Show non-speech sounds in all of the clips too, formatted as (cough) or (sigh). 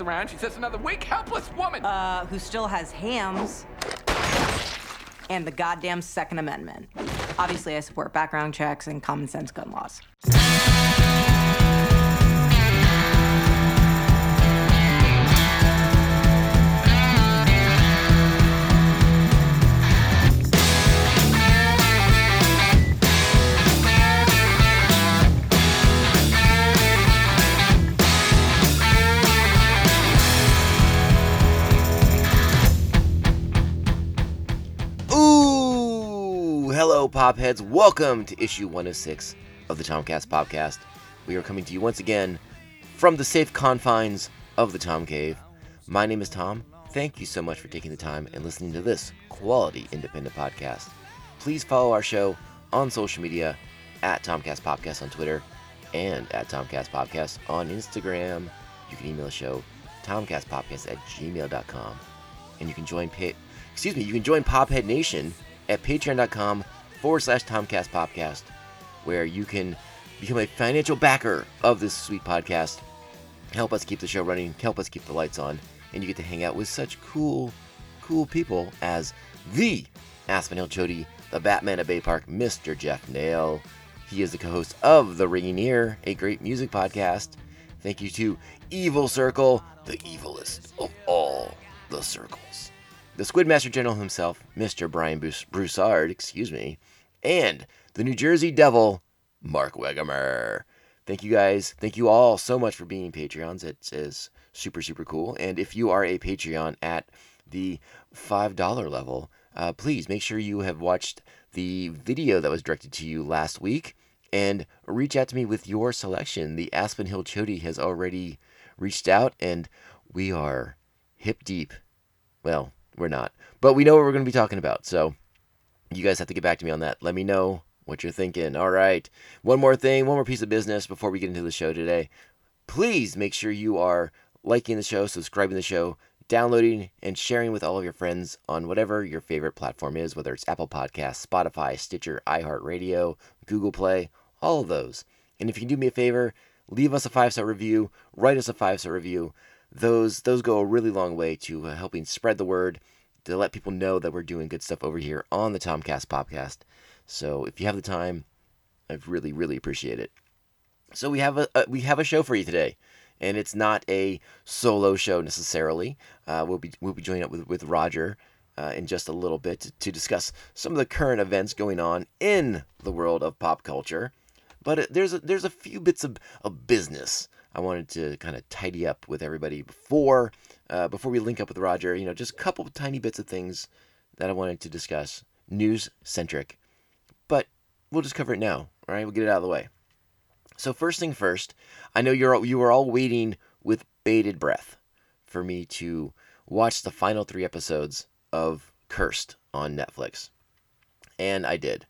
around. She says another weak, helpless woman. Uh, who still has hams and the goddamn Second Amendment. Obviously, I support background checks and common sense gun laws. Hello, Popheads. Welcome to issue 106 of the Tomcast Podcast. We are coming to you once again from the safe confines of the Tom Cave. My name is Tom. Thank you so much for taking the time and listening to this quality independent podcast. Please follow our show on social media at Tomcast Podcast on Twitter and at Tomcast Podcast on Instagram. You can email the show tomcastpodcast at gmail.com and you can join pa- excuse me you can join pophead nation at patreon.com forward slash tomcast podcast where you can become a financial backer of this sweet podcast. Help us keep the show running help us keep the lights on and you get to hang out with such cool cool people as the aspen hill chody the batman of bay park mr jeff nail. He is the co-host of the ringing ear a great music podcast. Thank you to evil circle the evilest of all the circles. The Squidmaster General himself, Mr. Brian Broussard, excuse me, and the New Jersey Devil, Mark Wegemer. Thank you guys. Thank you all so much for being Patreons. It is super, super cool. And if you are a Patreon at the $5 level, uh, please make sure you have watched the video that was directed to you last week and reach out to me with your selection. The Aspen Hill Chody has already reached out, and we are hip deep. Well, we're not, but we know what we're going to be talking about. So you guys have to get back to me on that. Let me know what you're thinking. All right. One more thing, one more piece of business before we get into the show today. Please make sure you are liking the show, subscribing the show, downloading and sharing with all of your friends on whatever your favorite platform is, whether it's Apple Podcasts, Spotify, Stitcher, iHeartRadio, Google Play, all of those. And if you can do me a favor, leave us a five star review, write us a five star review. Those those go a really long way to uh, helping spread the word to let people know that we're doing good stuff over here on the Tomcast podcast. So if you have the time, I'd really really appreciate it. So we have a, a we have a show for you today, and it's not a solo show necessarily. Uh, we'll be we'll be joining up with with Roger uh, in just a little bit to, to discuss some of the current events going on in the world of pop culture. But there's a, there's a few bits of, of business I wanted to kind of tidy up with everybody before uh, before we link up with Roger. You know, just a couple tiny bits of things that I wanted to discuss, news centric. But we'll just cover it now. All right, we'll get it out of the way. So first thing first, I know you're you were all waiting with bated breath for me to watch the final three episodes of Cursed on Netflix, and I did,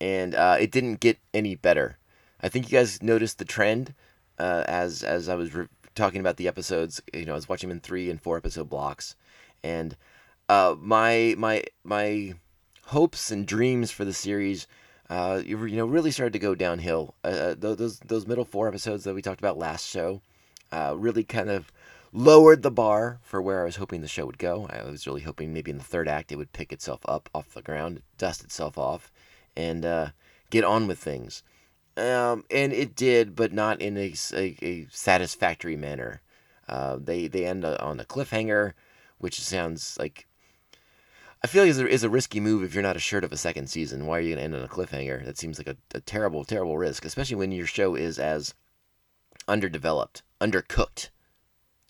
and uh, it didn't get any better. I think you guys noticed the trend uh, as as I was re- talking about the episodes. You know, I was watching them in three and four episode blocks, and uh, my my my hopes and dreams for the series, uh, you, you know, really started to go downhill. Uh, those those middle four episodes that we talked about last show, uh, really kind of lowered the bar for where I was hoping the show would go. I was really hoping maybe in the third act it would pick itself up off the ground, dust itself off, and uh, get on with things. Um, and it did, but not in a, a, a satisfactory manner. Uh, they they end on a cliffhanger, which sounds like I feel like is a, is a risky move if you're not assured of a second season. Why are you gonna end on a cliffhanger? That seems like a, a terrible terrible risk, especially when your show is as underdeveloped, undercooked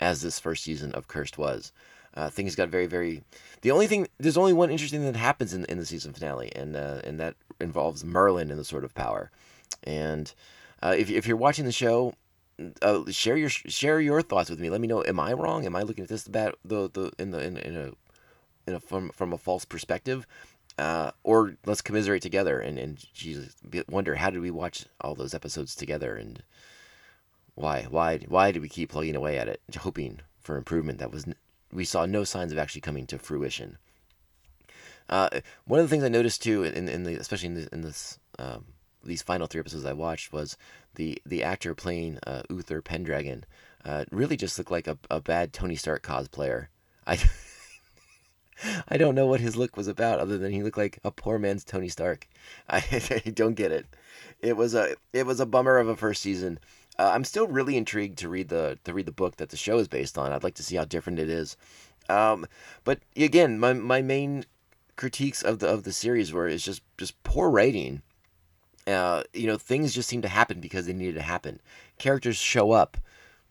as this first season of Cursed was. Uh, things got very, very. The only thing, there's only one interesting thing that happens in, in the season finale, and uh, and that involves Merlin and the Sword of Power. And uh, if if you're watching the show, uh, share your share your thoughts with me. Let me know. Am I wrong? Am I looking at this bad the the in the in, in a in a from from a false perspective? Uh, or let's commiserate together and and Jesus wonder how did we watch all those episodes together and why why why did we keep plugging away at it hoping for improvement that was we saw no signs of actually coming to fruition uh, one of the things I noticed too in, in the especially in, in this um, these final three episodes I watched was the the actor playing uh, Uther Pendragon uh, really just looked like a, a bad Tony Stark cosplayer. I (laughs) I don't know what his look was about, other than he looked like a poor man's Tony Stark. I, (laughs) I don't get it. It was a it was a bummer of a first season. Uh, I'm still really intrigued to read the to read the book that the show is based on. I'd like to see how different it is. Um, but again, my my main critiques of the of the series were is just just poor writing. Uh, you know, things just seem to happen because they needed to happen. Characters show up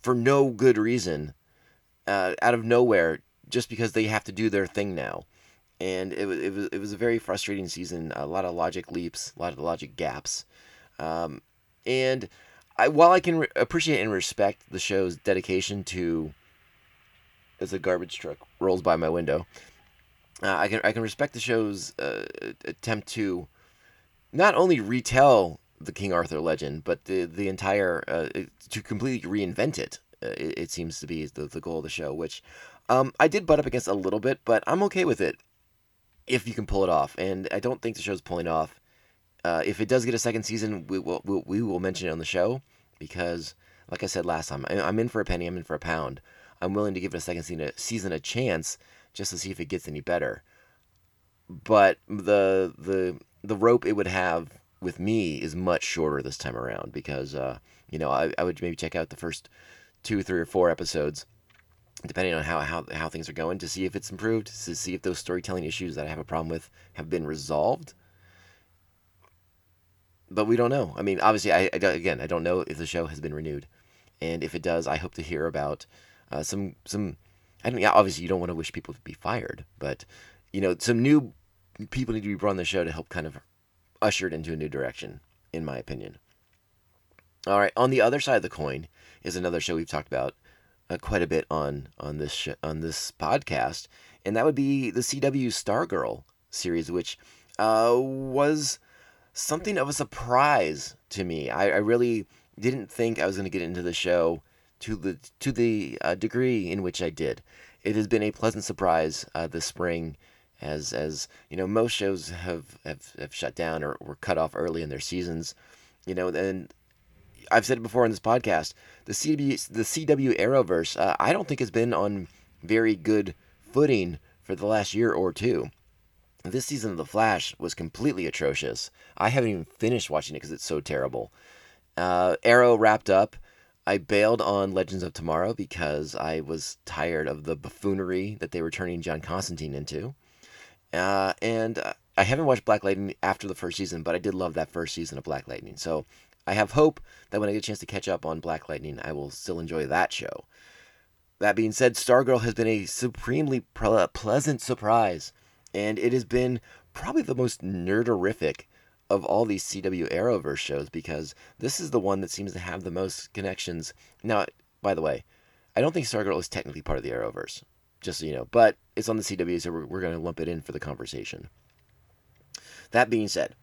for no good reason, uh, out of nowhere, just because they have to do their thing now. And it was it was it was a very frustrating season. A lot of logic leaps, a lot of logic gaps, um, and I, while I can re- appreciate and respect the show's dedication to, as a garbage truck rolls by my window, uh, I can I can respect the show's uh, attempt to not only retell the King Arthur legend, but the the entire uh, to completely reinvent it. Uh, it, it, seems to be the, the goal of the show, which um, I did butt up against a little bit, but I'm okay with it if you can pull it off. And I don't think the show's pulling off. Uh, if it does get a second season, we will we'll, we will mention it on the show because, like I said last time, I'm in for a penny, I'm in for a pound. I'm willing to give it a second season a, season a chance just to see if it gets any better. But the the the rope it would have with me is much shorter this time around because uh, you know I, I would maybe check out the first two, three, or four episodes, depending on how, how how things are going, to see if it's improved, to see if those storytelling issues that I have a problem with have been resolved. But we don't know. I mean, obviously, I, I again I don't know if the show has been renewed, and if it does, I hope to hear about uh, some some. I mean, obviously, you don't want to wish people to be fired, but you know, some new people need to be brought on the show to help kind of usher it into a new direction, in my opinion. All right, on the other side of the coin is another show we've talked about uh, quite a bit on on this sh- on this podcast, and that would be the CW Stargirl series, which uh, was something of a surprise to me. I, I really didn't think I was going to get into the show to the to the uh, degree in which I did. It has been a pleasant surprise uh, this spring as as you know most shows have have, have shut down or were cut off early in their seasons you know and I've said it before on this podcast the CW the CW Arrowverse uh, I don't think has been on very good footing for the last year or two. This season of The Flash was completely atrocious. I haven't even finished watching it because it's so terrible. Uh, Arrow wrapped up. I bailed on Legends of Tomorrow because I was tired of the buffoonery that they were turning John Constantine into. Uh, and uh, I haven't watched Black Lightning after the first season, but I did love that first season of Black Lightning. So I have hope that when I get a chance to catch up on Black Lightning, I will still enjoy that show. That being said, Stargirl has been a supremely pleasant surprise, and it has been probably the most nerderific of all these CW Arrowverse shows because this is the one that seems to have the most connections. Now, by the way, I don't think Stargirl is technically part of the Arrowverse just so you know. But it's on the CW, so we're, we're going to lump it in for the conversation. That being said,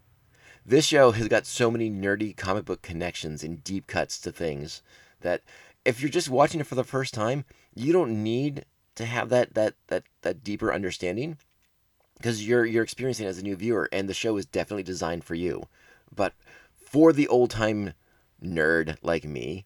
this show has got so many nerdy comic book connections and deep cuts to things that if you're just watching it for the first time, you don't need to have that that that that deeper understanding because you're you're experiencing it as a new viewer and the show is definitely designed for you. But for the old time nerd like me,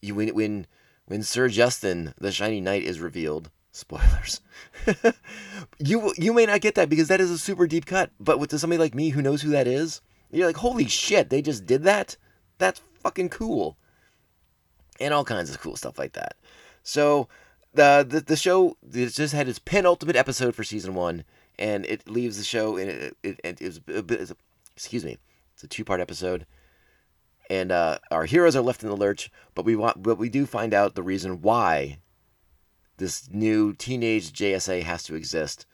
you when when when Sir Justin the Shiny Knight is revealed, spoilers. (laughs) you you may not get that because that is a super deep cut. But with somebody like me who knows who that is, you're like, holy shit, they just did that. That's fucking cool, and all kinds of cool stuff like that. So the the, the show just had its penultimate episode for season one, and it leaves the show and it it, it, it was a bit. A, excuse me, it's a two part episode. And uh, our heroes are left in the lurch, but we want, but we do find out the reason why this new teenage JSA has to exist.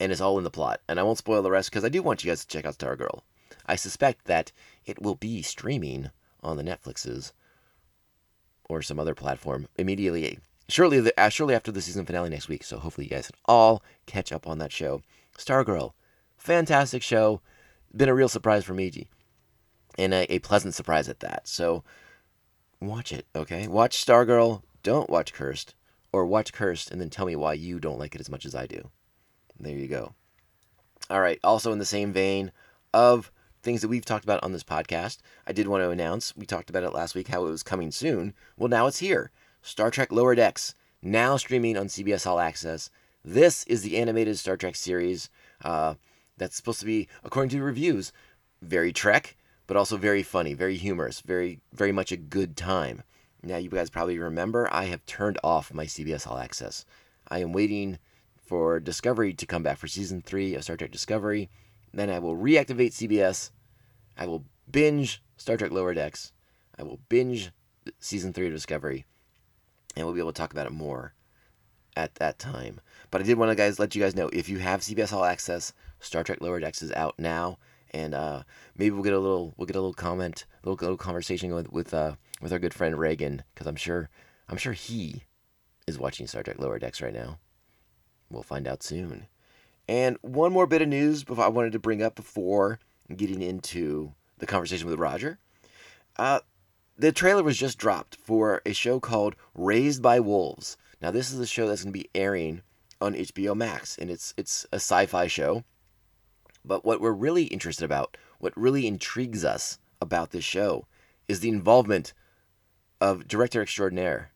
And it's all in the plot. And I won't spoil the rest because I do want you guys to check out Stargirl. I suspect that it will be streaming on the Netflixes or some other platform immediately. Shortly, the, uh, shortly after the season finale next week. So hopefully you guys can all catch up on that show. Stargirl, fantastic show. Been a real surprise for me, and a, a pleasant surprise at that. So watch it, okay? Watch Stargirl. Don't watch Cursed, or watch Cursed and then tell me why you don't like it as much as I do. There you go. All right. Also in the same vein of things that we've talked about on this podcast. I did want to announce, we talked about it last week, how it was coming soon. Well, now it's here. Star Trek Lower Decks, now streaming on CBS All Access. This is the animated Star Trek series uh, that's supposed to be, according to reviews, very Trek, but also very funny, very humorous, very, very much a good time. Now, you guys probably remember I have turned off my CBS All Access. I am waiting for Discovery to come back for season three of Star Trek Discovery. Then I will reactivate CBS. I will binge Star Trek Lower Decks. I will binge season three of Discovery, and we'll be able to talk about it more at that time. But I did want to guys let you guys know if you have CBS All Access, Star Trek Lower Decks is out now, and uh, maybe we'll get a little we'll get a little comment, a little, little conversation with with uh, with our good friend Reagan because I'm sure I'm sure he is watching Star Trek Lower Decks right now. We'll find out soon. And one more bit of news before I wanted to bring up before getting into the conversation with Roger. Uh, the trailer was just dropped for a show called Raised by Wolves. Now, this is a show that's going to be airing on HBO Max, and it's it's a sci-fi show. But what we're really interested about, what really intrigues us about this show, is the involvement of director extraordinaire,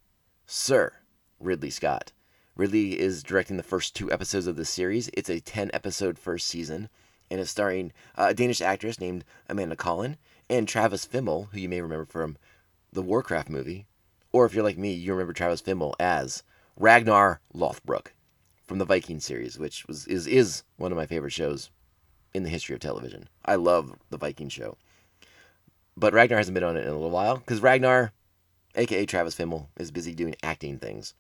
Sir Ridley Scott. Ridley is directing the first two episodes of the series. It's a 10 episode first season and is starring a Danish actress named Amanda Collin and Travis Fimmel, who you may remember from the Warcraft movie. Or if you're like me, you remember Travis Fimmel as Ragnar Lothbrok from the Viking series, which was is is one of my favorite shows in the history of television. I love the Viking show. But Ragnar hasn't been on it in a little while because Ragnar, aka Travis Fimmel, is busy doing acting things.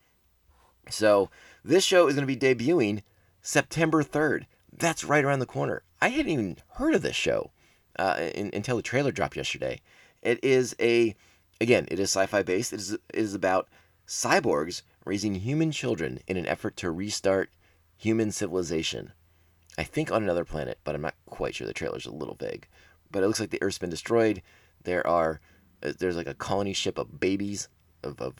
So this show is going to be debuting September 3rd. That's right around the corner. I hadn't even heard of this show uh, in, until the trailer dropped yesterday. It is a, again, it is sci-fi based. It is, it is about cyborgs raising human children in an effort to restart human civilization. I think on another planet, but I'm not quite sure. The trailer's a little vague. But it looks like the Earth's been destroyed. There are, uh, there's like a colony ship of babies, of, of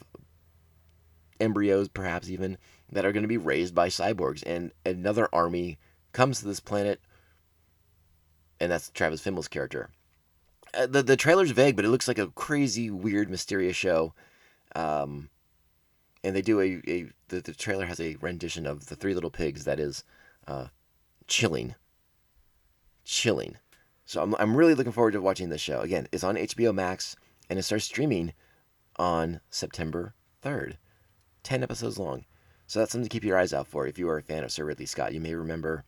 embryos, perhaps even, that are going to be raised by cyborgs. And another army comes to this planet, and that's Travis Fimmel's character. Uh, the the trailer's vague, but it looks like a crazy, weird, mysterious show. Um, and they do a, a the, the trailer has a rendition of the Three Little Pigs that is uh, chilling, chilling. So I'm I'm really looking forward to watching this show. Again, it's on HBO Max and it starts streaming on September 3rd. 10 episodes long. So that's something to keep your eyes out for if you are a fan of Sir Ridley Scott. You may remember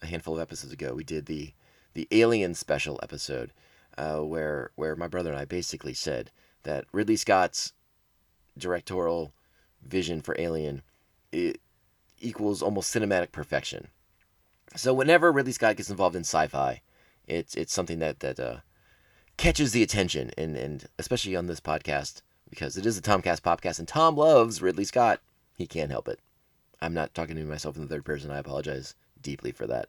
a handful of episodes ago we did the the Alien special episode uh, where where my brother and I basically said that Ridley Scott's directorial vision for Alien it equals almost cinematic perfection. So whenever Ridley Scott gets involved in sci-fi, it's it's something that that uh, catches the attention and and especially on this podcast because it is a Tomcast podcast, and Tom loves Ridley Scott. He can't help it. I'm not talking to myself in the third person. I apologize deeply for that.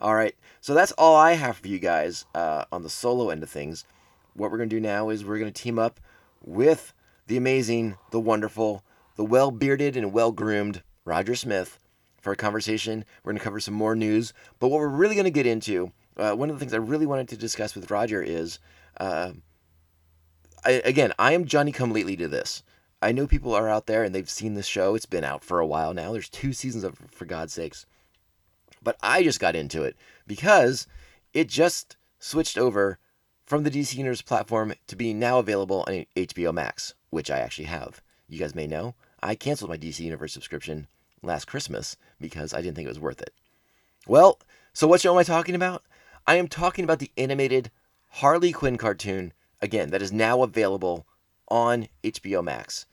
All right, so that's all I have for you guys uh, on the solo end of things. What we're to do now is we're to team up with the amazing, the wonderful, the well bearded and well groomed Roger Smith for a conversation. We're going to cover some more news. But what we're really going to get into, uh, one of the things I really wanted to discuss with Roger is uh, I, again, I am Johnny come lately to this. I know people are out there and they've seen this show. It's been out for a while now. There's two seasons of for God's sakes. But I just got into it because it just switched over from the DC Universe platform to being now available on HBO Max, which I actually have. You guys may know, I canceled my DC Universe subscription last Christmas because I didn't think it was worth it. Well, so what show am I talking about? I am talking about the animated Harley Quinn cartoon again, that is now available on HBO Max.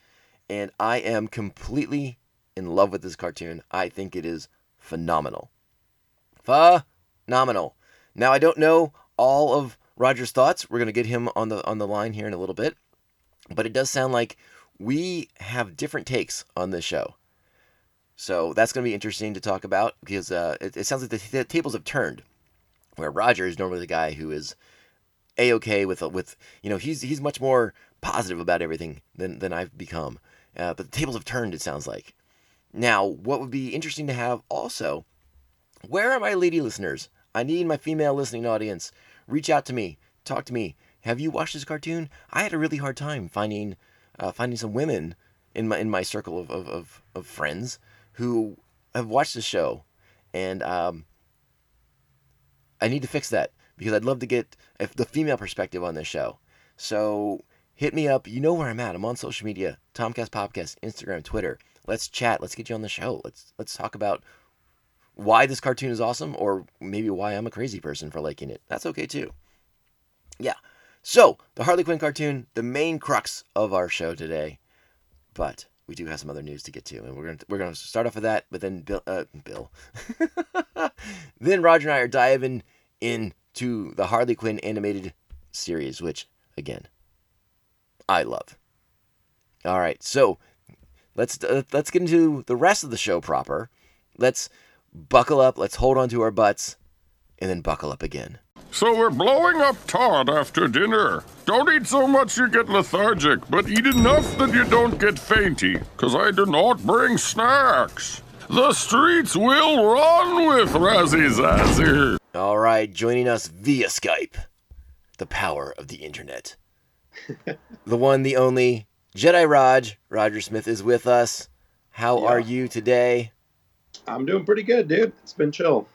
And I am completely in love with this cartoon. I think it is phenomenal. Phenomenal. Now I don't know all of Roger's thoughts. We're gonna get him on the on the line here in a little bit. But it does sound like we have different takes on this show. So that's going to be interesting to talk about because uh, it, it, sounds like the, the tables have turned. Where Roger is normally the guy who is a okay with with you know he's he's much more positive about everything than than I've become. Uh, but the tables have turned. It sounds like. Now, what would be interesting to have also, where are my lady listeners? I need my female listening audience reach out to me, talk to me. Have you watched this cartoon? I had a really hard time finding uh, finding some women in my in my circle of, of, of, of friends who have watched the show, and um, I need to fix that because I'd love to get the female perspective on this show. So hit me up. You know where I'm at. I'm on social media, Tomcast Podcast, Instagram, Twitter. Let's chat. Let's get you on the show. Let's let's talk about why this cartoon is awesome, or maybe why I'm a crazy person for liking it. That's okay too. Yeah. So the Harley Quinn cartoon, the main crux of our show today, but we do have some other news to get to, and we're gonna we're gonna start off with that. But then Bill, uh, Bill, (laughs) then Roger and I are diving into the Harley Quinn animated series, which again, I love. All right, so let's uh, let's get into the rest of the show proper. Let's buckle up. Let's hold on to our butts, and then buckle up again. So we're blowing up Todd after dinner. Don't eat so much you get lethargic, but eat enough that you don't get fainty, because I do not bring snacks. The streets will run with Razzie Zazzy. All right, joining us via Skype, the power of the internet. (laughs) the one, the only, Jedi Raj, Roger Smith is with us. How Yeah. are you today? I'm doing pretty good, dude. It's been chill.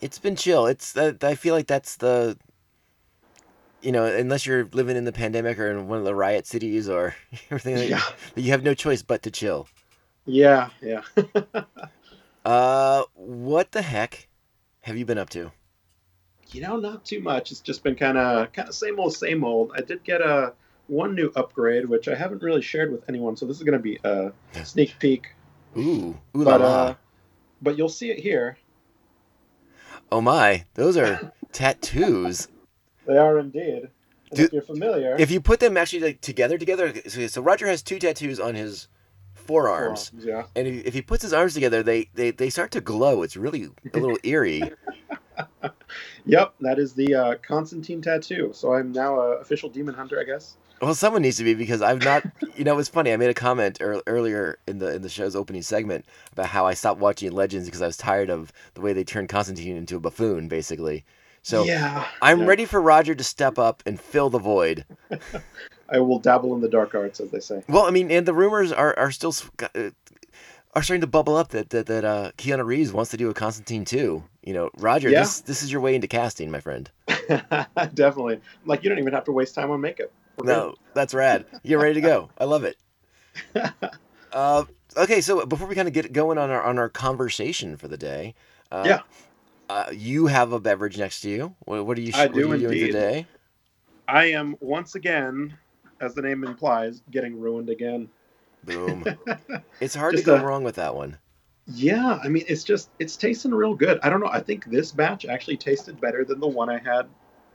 It's been chill. It's that I feel like that's the you know, unless you're living in the pandemic or in one of the riot cities or (laughs) everything like Yeah. that, you have no choice but to chill. Yeah, yeah. (laughs) Uh what the heck have you been up to? you know, not too much. It's just been kind of kind of same old, same old. I did get a one new upgrade, which I haven't really shared with anyone. So this is going to be a sneak peek. Ooh, ooh la But la. uh, but you'll see it here. Oh my, those are tattoos. They are indeed. Do- if you're familiar, If you put them actually like together, together. So, so Roger has two tattoos on his forearms, forearms, yeah. and if, if he puts his arms together, they, they they start to glow. It's really a little eerie. (laughs) Yep, that is the uh, Constantine tattoo. So I'm now a official demon hunter, I guess. Well, someone needs to be because I've not. (laughs) You know, it's funny. I made a comment ear- earlier in the in the show's opening segment about how I stopped watching Legends because I was tired of the way they turned Constantine into a buffoon, basically. So yeah, I'm yeah. ready for Roger to step up and fill the void. (laughs) I will dabble in the dark arts, as they say. Well, I mean, and the rumors are are still uh, are starting to bubble up that that that uh, Keanu Reeves wants to do a Constantine too. You know, Roger, Yeah. this this is your way into casting, my friend. (laughs) Definitely. Like you don't even have to waste time on makeup. We're No, that's rad. You're ready to go. I love it. (laughs) Uh, okay, so before we kind of get going on our on our conversation for the day, uh, Yeah. uh, you have a beverage next to you. What, what are you? I what are do you doing today? I am once again, as the name implies, getting ruined again. Boom. (laughs) it's hard Just to go a- wrong with that one. Yeah, I mean, it's just it's tasting real good. I don't know. I think this batch actually tasted better than the one I had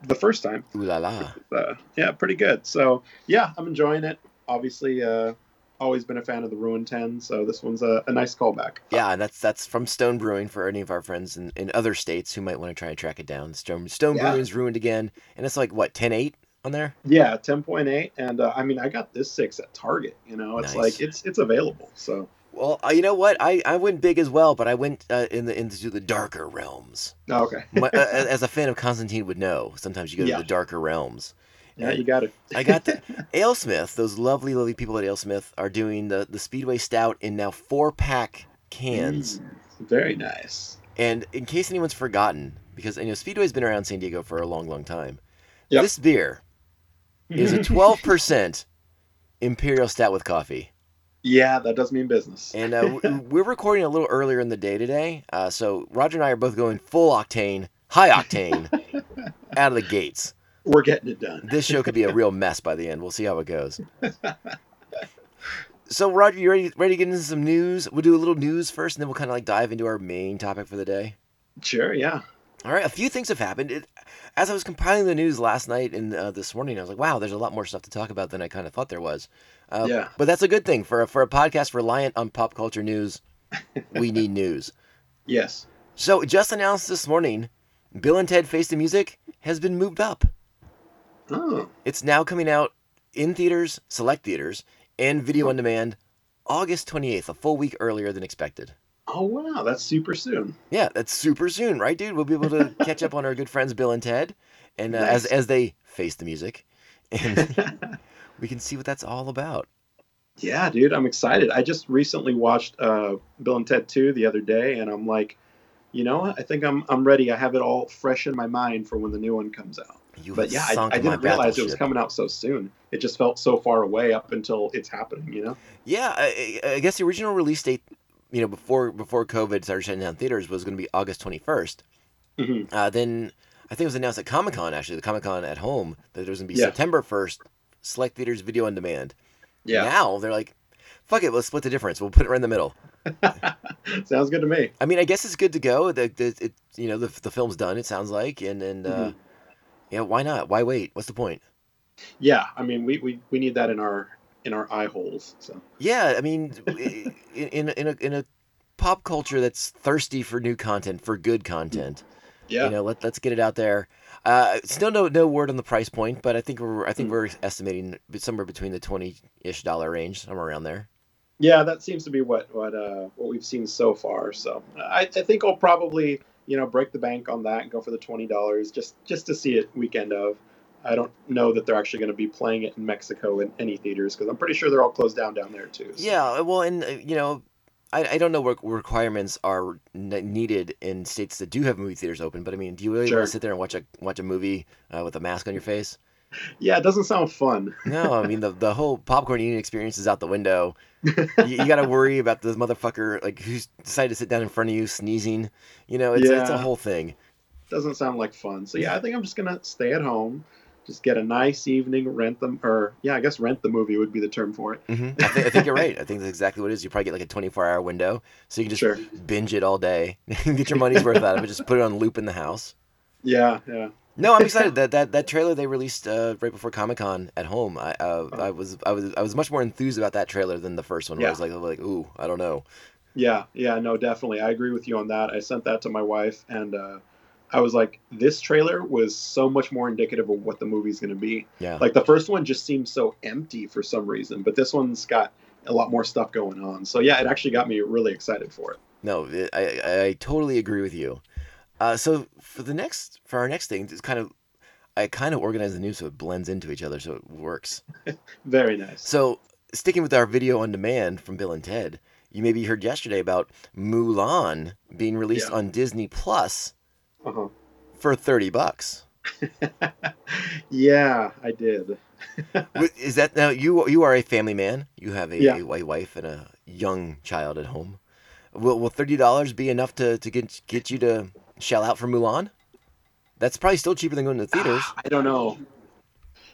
the first time. Ooh la la. Uh, yeah, pretty good. So yeah, I'm enjoying it. Obviously, uh, always been a fan of the Ruin Ten, so this one's a, a nice callback. Yeah, and that's that's from Stone Brewing for any of our friends in, in other states who might want to try and track it down. Stone Stone Yeah. Brewing's ruined again, and it's like what 10-8 on there. Yeah, ten point eight, and uh, I mean, I got this six at Target. You know, it's Nice. like it's it's available. So Well, uh, you know what? I, I went big as well, but I went uh, in the into the darker realms. oh, okay, (laughs) My, uh, as a fan of Constantine would know, sometimes you go Yeah. to the darker realms. yeah, you got it. I got the (laughs) AleSmith. Those lovely, lovely people at AleSmith are doing the the Speedway Stout in now four pack cans. Mm, very nice. And in case anyone's forgotten, because you know Speedway's been around San Diego for a long, long time. Yep. This beer is a (laughs) twelve percent imperial stout with coffee. Yeah, that does mean business. And uh, we're recording a little earlier in the day today, uh, so Roger and I are both going full octane, high octane, (laughs) out of the gates. We're getting it done. This show could be a real mess by the end. We'll see how it goes. (laughs) So, Roger, you ready? Ready to get into some news? We'll do a little news first, and then we'll kind of like dive into our main topic for the day. Sure, yeah. All right, a few things have happened. It, as I was compiling the news last night and uh, this morning, I was like, "Wow, there's a lot more stuff to talk about than I kind of thought there was." Uh, Yeah. But that's a good thing for a, for a podcast reliant on pop culture news. We need (laughs) news. Yes. So, just announced this morning, Bill and Ted Face the Music has been moved up. Oh, It's now coming out in theaters, select theaters, and video on demand, August 28th, a full week earlier than expected. Oh wow, that's super soon. Yeah, that's super soon, right, dude? We'll be able to (laughs) catch up on our good friends Bill and Ted, and uh, as as they face the music, and (laughs) we can see what that's all about. Yeah, dude, I'm excited. I just recently watched uh, Bill and Ted 2 the other day, and I'm like, you know what? I think I'm I'm ready. I have it all fresh in my mind for when the new one comes out. You But yeah, I, I didn't realize it was coming out so soon. It just felt so far away up until it's happening. You know? Yeah, I, I guess the original release date, you know, before before COVID started shutting down theaters, was going to be August twenty first. hmm Uh, then I think it was announced at Comic Con actually, the Comic Con at home, that it was going to be Yeah. September first, select theaters video on demand. Yeah, Now they're like, fuck it, let's split the difference. We'll put it right in the middle. (laughs) sounds good to me. I mean, I guess it's good to go. The, the it, you know the the film's done. It sounds like, and and uh, Mhm. yeah, why not? Why wait? What's the point? Yeah, I mean, we, we, we need that in our in our eye holes. So Yeah, I mean, in in a, in a in a pop culture that's thirsty for new content, for good content. yeah, You know, let let's get it out there. Uh, still no no word on the price point, but I think we're I think Hmm. we're estimating somewhere between the twenty ish dollar range, somewhere around there. yeah, that seems to be what what uh, what we've seen so far. So I, I think I'll probably you know break the bank on that and go for the twenty dollars just just to see it weekend of. I don't know that they're actually going to be playing it in Mexico in any theaters because I'm pretty sure they're all closed down down there too. so- Yeah, well, and uh, you know, I, I don't know what requirements are needed in states that do have movie theaters open, but I mean, do you really Sure. want to sit there and watch a watch a movie uh, with a mask on your face? Yeah, it doesn't sound fun. (laughs) No, I mean the the whole popcorn eating experience is out the window. (laughs) you, you got to worry about the motherfucker like who's decided to sit down in front of you sneezing. You know, it's it's a whole thing. doesn't sound like fun. So yeah, I think I'm just gonna stay at home, just get a nice evening, rent them, or yeah, I guess rent the movie would be the term for it. hmm I, th- I think you're right. I think that's exactly what it is. You probably get like a 24 hour window, so you can just Sure. binge it all day, (laughs) get your money's worth out of it. Just put it on loop in the house. Yeah, yeah. No, I'm excited that that that trailer they released uh, right before Comic Con at home. I uh, I was I was I was much more enthused about that trailer than the first one. Where I was like like ooh I don't know. Yeah, yeah, no, definitely. I agree with you on that. I sent that to my wife, and uh, I was like, this trailer was so much more indicative of what the movie's going to be. Yeah. Like, the first one just seemed so empty for some reason, but this one's got a lot more stuff going on. So, yeah, it actually got me really excited for it. No, I I totally agree with you. Uh, so for the next for our next thing, it's kind of I kind of organize the news so it blends into each other, so it works. (laughs) Very nice. So sticking with our video on demand from Bill and Ted, you maybe heard yesterday about Mulan being released Yeah. on Disney Plus Uh-huh. for thirty bucks. (laughs) yeah, I did. (laughs) Is that now you? You are a family man. You have a, Yeah. a, wife and a young child at home. Will, will thirty dollars be enough to, to get get you to shell out for Mulan? That's probably still cheaper than going to the theaters. (sighs) I don't know.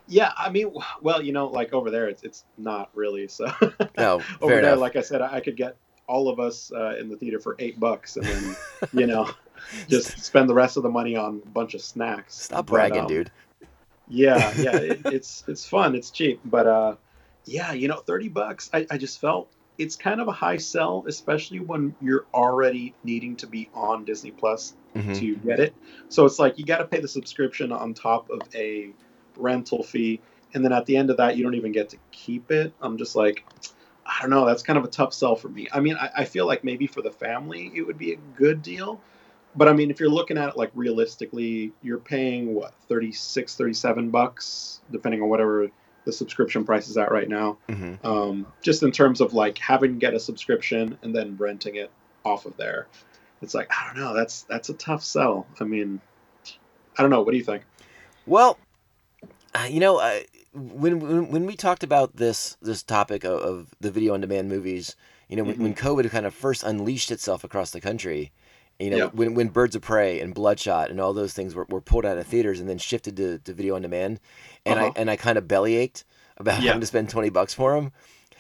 Yeah, I mean, well, you know, like over there, it's it's not really. So (laughs) No, over fair there, enough. like I said, I could get all of us uh, in the theater for eight bucks, and then you know, (laughs) just spend the rest of the money on a bunch of snacks. Stop But, bragging, um, dude. Yeah, (laughs) yeah, it, it's it's fun, it's cheap, but uh, yeah, you know, thirty bucks. I, I just felt it's kind of a high sell, especially when you're already needing to be on Disney Plus Mhm. to get it. So it's like you got to pay the subscription on top of a rental fee, and then at the end of that, you don't even get to keep it. I'm just like, I don't know. That's kind of a tough sell for me. I mean, I, I feel like maybe for the family it would be a good deal, but I mean, if you're looking at it like realistically, you're paying what 36, 37 bucks, depending on whatever the subscription price is at right now. hmm Um, just in terms of like having to get a subscription and then renting it off of there. It's like I don't know. That's that's a tough sell. I mean, I don't know. What do you think? Well, uh, you know, uh, when, when when we talked about this this topic of, of the video on demand movies, you know, when, when COVID kind of first unleashed itself across the country, you know, Yeah. when when Birds of Prey and Bloodshot and all those things were, were pulled out of theaters and then shifted to, to video on demand, and Uh-huh. I and I kind of belly ached about Yeah. having to spend twenty bucks for them.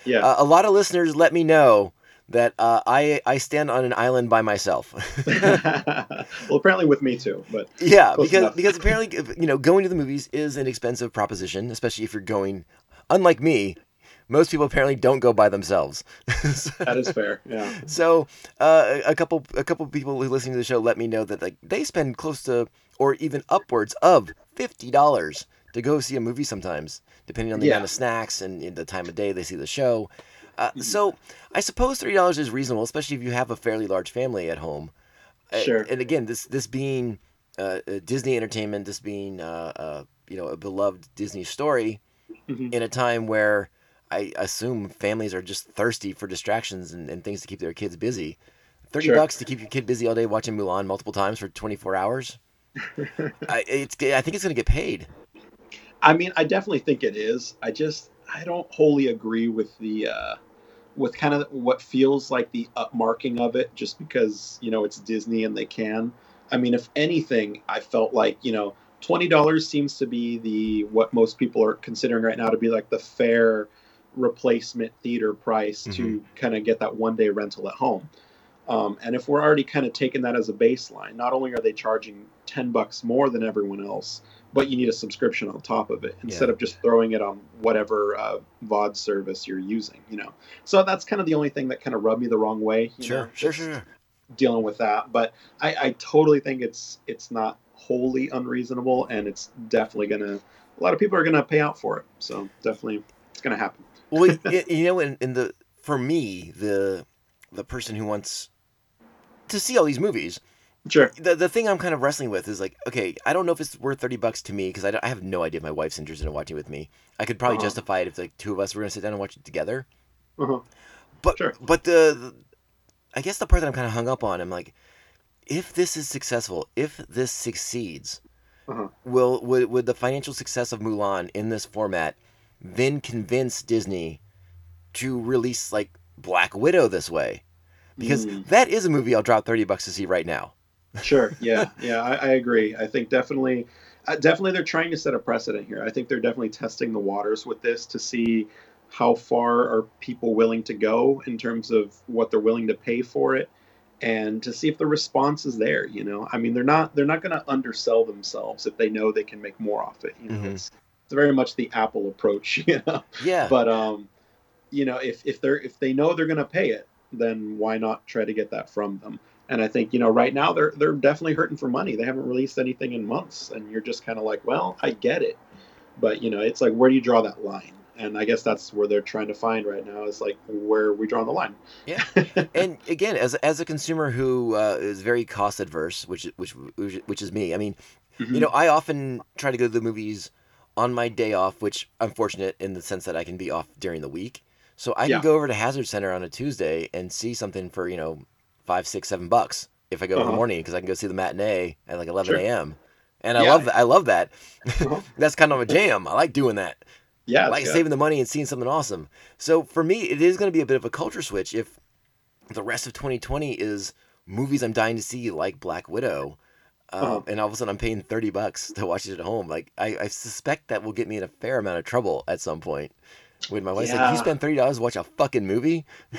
Yeah. Uh, a lot of listeners let me know that uh, I I stand on an island by myself. (laughs) (laughs) well, apparently with me too. But Yeah, because enough. because apparently you know going to the movies is an expensive proposition, especially if you're going. Unlike me, most people apparently don't go by themselves. (laughs) that is fair. Yeah. so uh, a couple a couple people who listening to the show let me know that like they spend close to or even upwards of fifty dollars to go see a movie sometimes, depending on the Yeah. amount of snacks and the time of day they see the show. Uh, so I suppose thirty dollars is reasonable, especially if you have a fairly large family at home. Uh, Sure. And again, this this being uh, uh, Disney Entertainment, this being uh, uh, you know a beloved Disney story, Mhm. in a time where I assume families are just thirsty for distractions and, and things to keep their kids busy. Thirty Sure. bucks to keep your kid busy all day watching Mulan multiple times for twenty four hours. (laughs) I, it's I think it's gonna get paid. I mean, I definitely think it is. I just I don't wholly agree with the uh, with kind of what feels like the upmarking of it, just because you know it's Disney and they can. I mean, if anything, I felt like you know twenty dollars seems to be the what most people are considering right now to be like the fair replacement theater price to kind of get that one day rental at home. Um, and if we're already kind of taking that as a baseline, not only are they charging ten bucks more than everyone else, but you need a subscription on top of it instead Yeah. of just throwing it on whatever uh, VOD service you're using. You know, so that's kind of the only thing that kind of rubbed me the wrong way. you know, sure, sure, sure. Dealing with that, but I, I totally think it's it's not wholly unreasonable, and it's definitely gonna. A lot of people are gonna pay out for it, so definitely it's gonna happen. Well, y- you know, in, in the for me, the the person who wants to see all these movies, Sure. the the thing I'm kind of wrestling with is like, okay, I don't know if it's worth thirty bucks to me because I, I have no idea if my wife's interested in watching it with me. I could probably Uh-huh. justify it if like two of us were gonna sit down and watch it together. Uh-huh. But Sure. but the, the I guess the part that I'm kind of hung up on, I'm like, if this is successful, if this succeeds, Uh-huh. will would would the financial success of Mulan in this format then convince Disney to release like Black Widow this way? Because Mm. that is a movie I'll drop thirty bucks to see right now. (laughs) Sure. Yeah. Yeah. I, I agree. I think definitely, uh, definitely they're trying to set a precedent here. I think they're definitely testing the waters with this to see how far are people willing to go in terms of what they're willing to pay for it, and to see if the response is there. You know, I mean, they're not they're not going to undersell themselves if they know they can make more off it. You know, Mhm. it's it's very much the Apple approach. (laughs) You know, Yeah. but um, you know, if if they're if they know they're going to pay it, then why not try to get that from them? And I think you know, right now they're they're definitely hurting for money. They haven't released anything in months, and you're just kind of like, well, I get it, but you know, it's like, where do you draw that line? And I guess that's where they're trying to find right now is like where we draw the line. Yeah. (laughs) and again, as as a consumer who uh, is very cost adverse, which which which is me. I mean, Mm-hmm. you know, I often try to go to the movies on my day off, which I'm fortunate in the sense that I can be off during the week. So I Yeah. can go over to Hazard Center on a Tuesday and see something for you know five, six, seven bucks if I go in the Uh-huh. morning because I can go see the matinee at like 11 Sure. a.m. And I love that. I love that. Uh-huh. (laughs) That's kind of a jam. I like doing that. yeah, I like good. saving the money and seeing something awesome. So for me, it is going to be a bit of a culture switch if the rest of 2020 is movies I'm dying to see, like Black Widow, um, Uh-huh. and all of a sudden I'm paying 30 bucks to watch it at home. Like I, I suspect that will get me in a fair amount of trouble at some point. When my wife's like, "You spend thirty dollars to watch a fucking movie?" (laughs)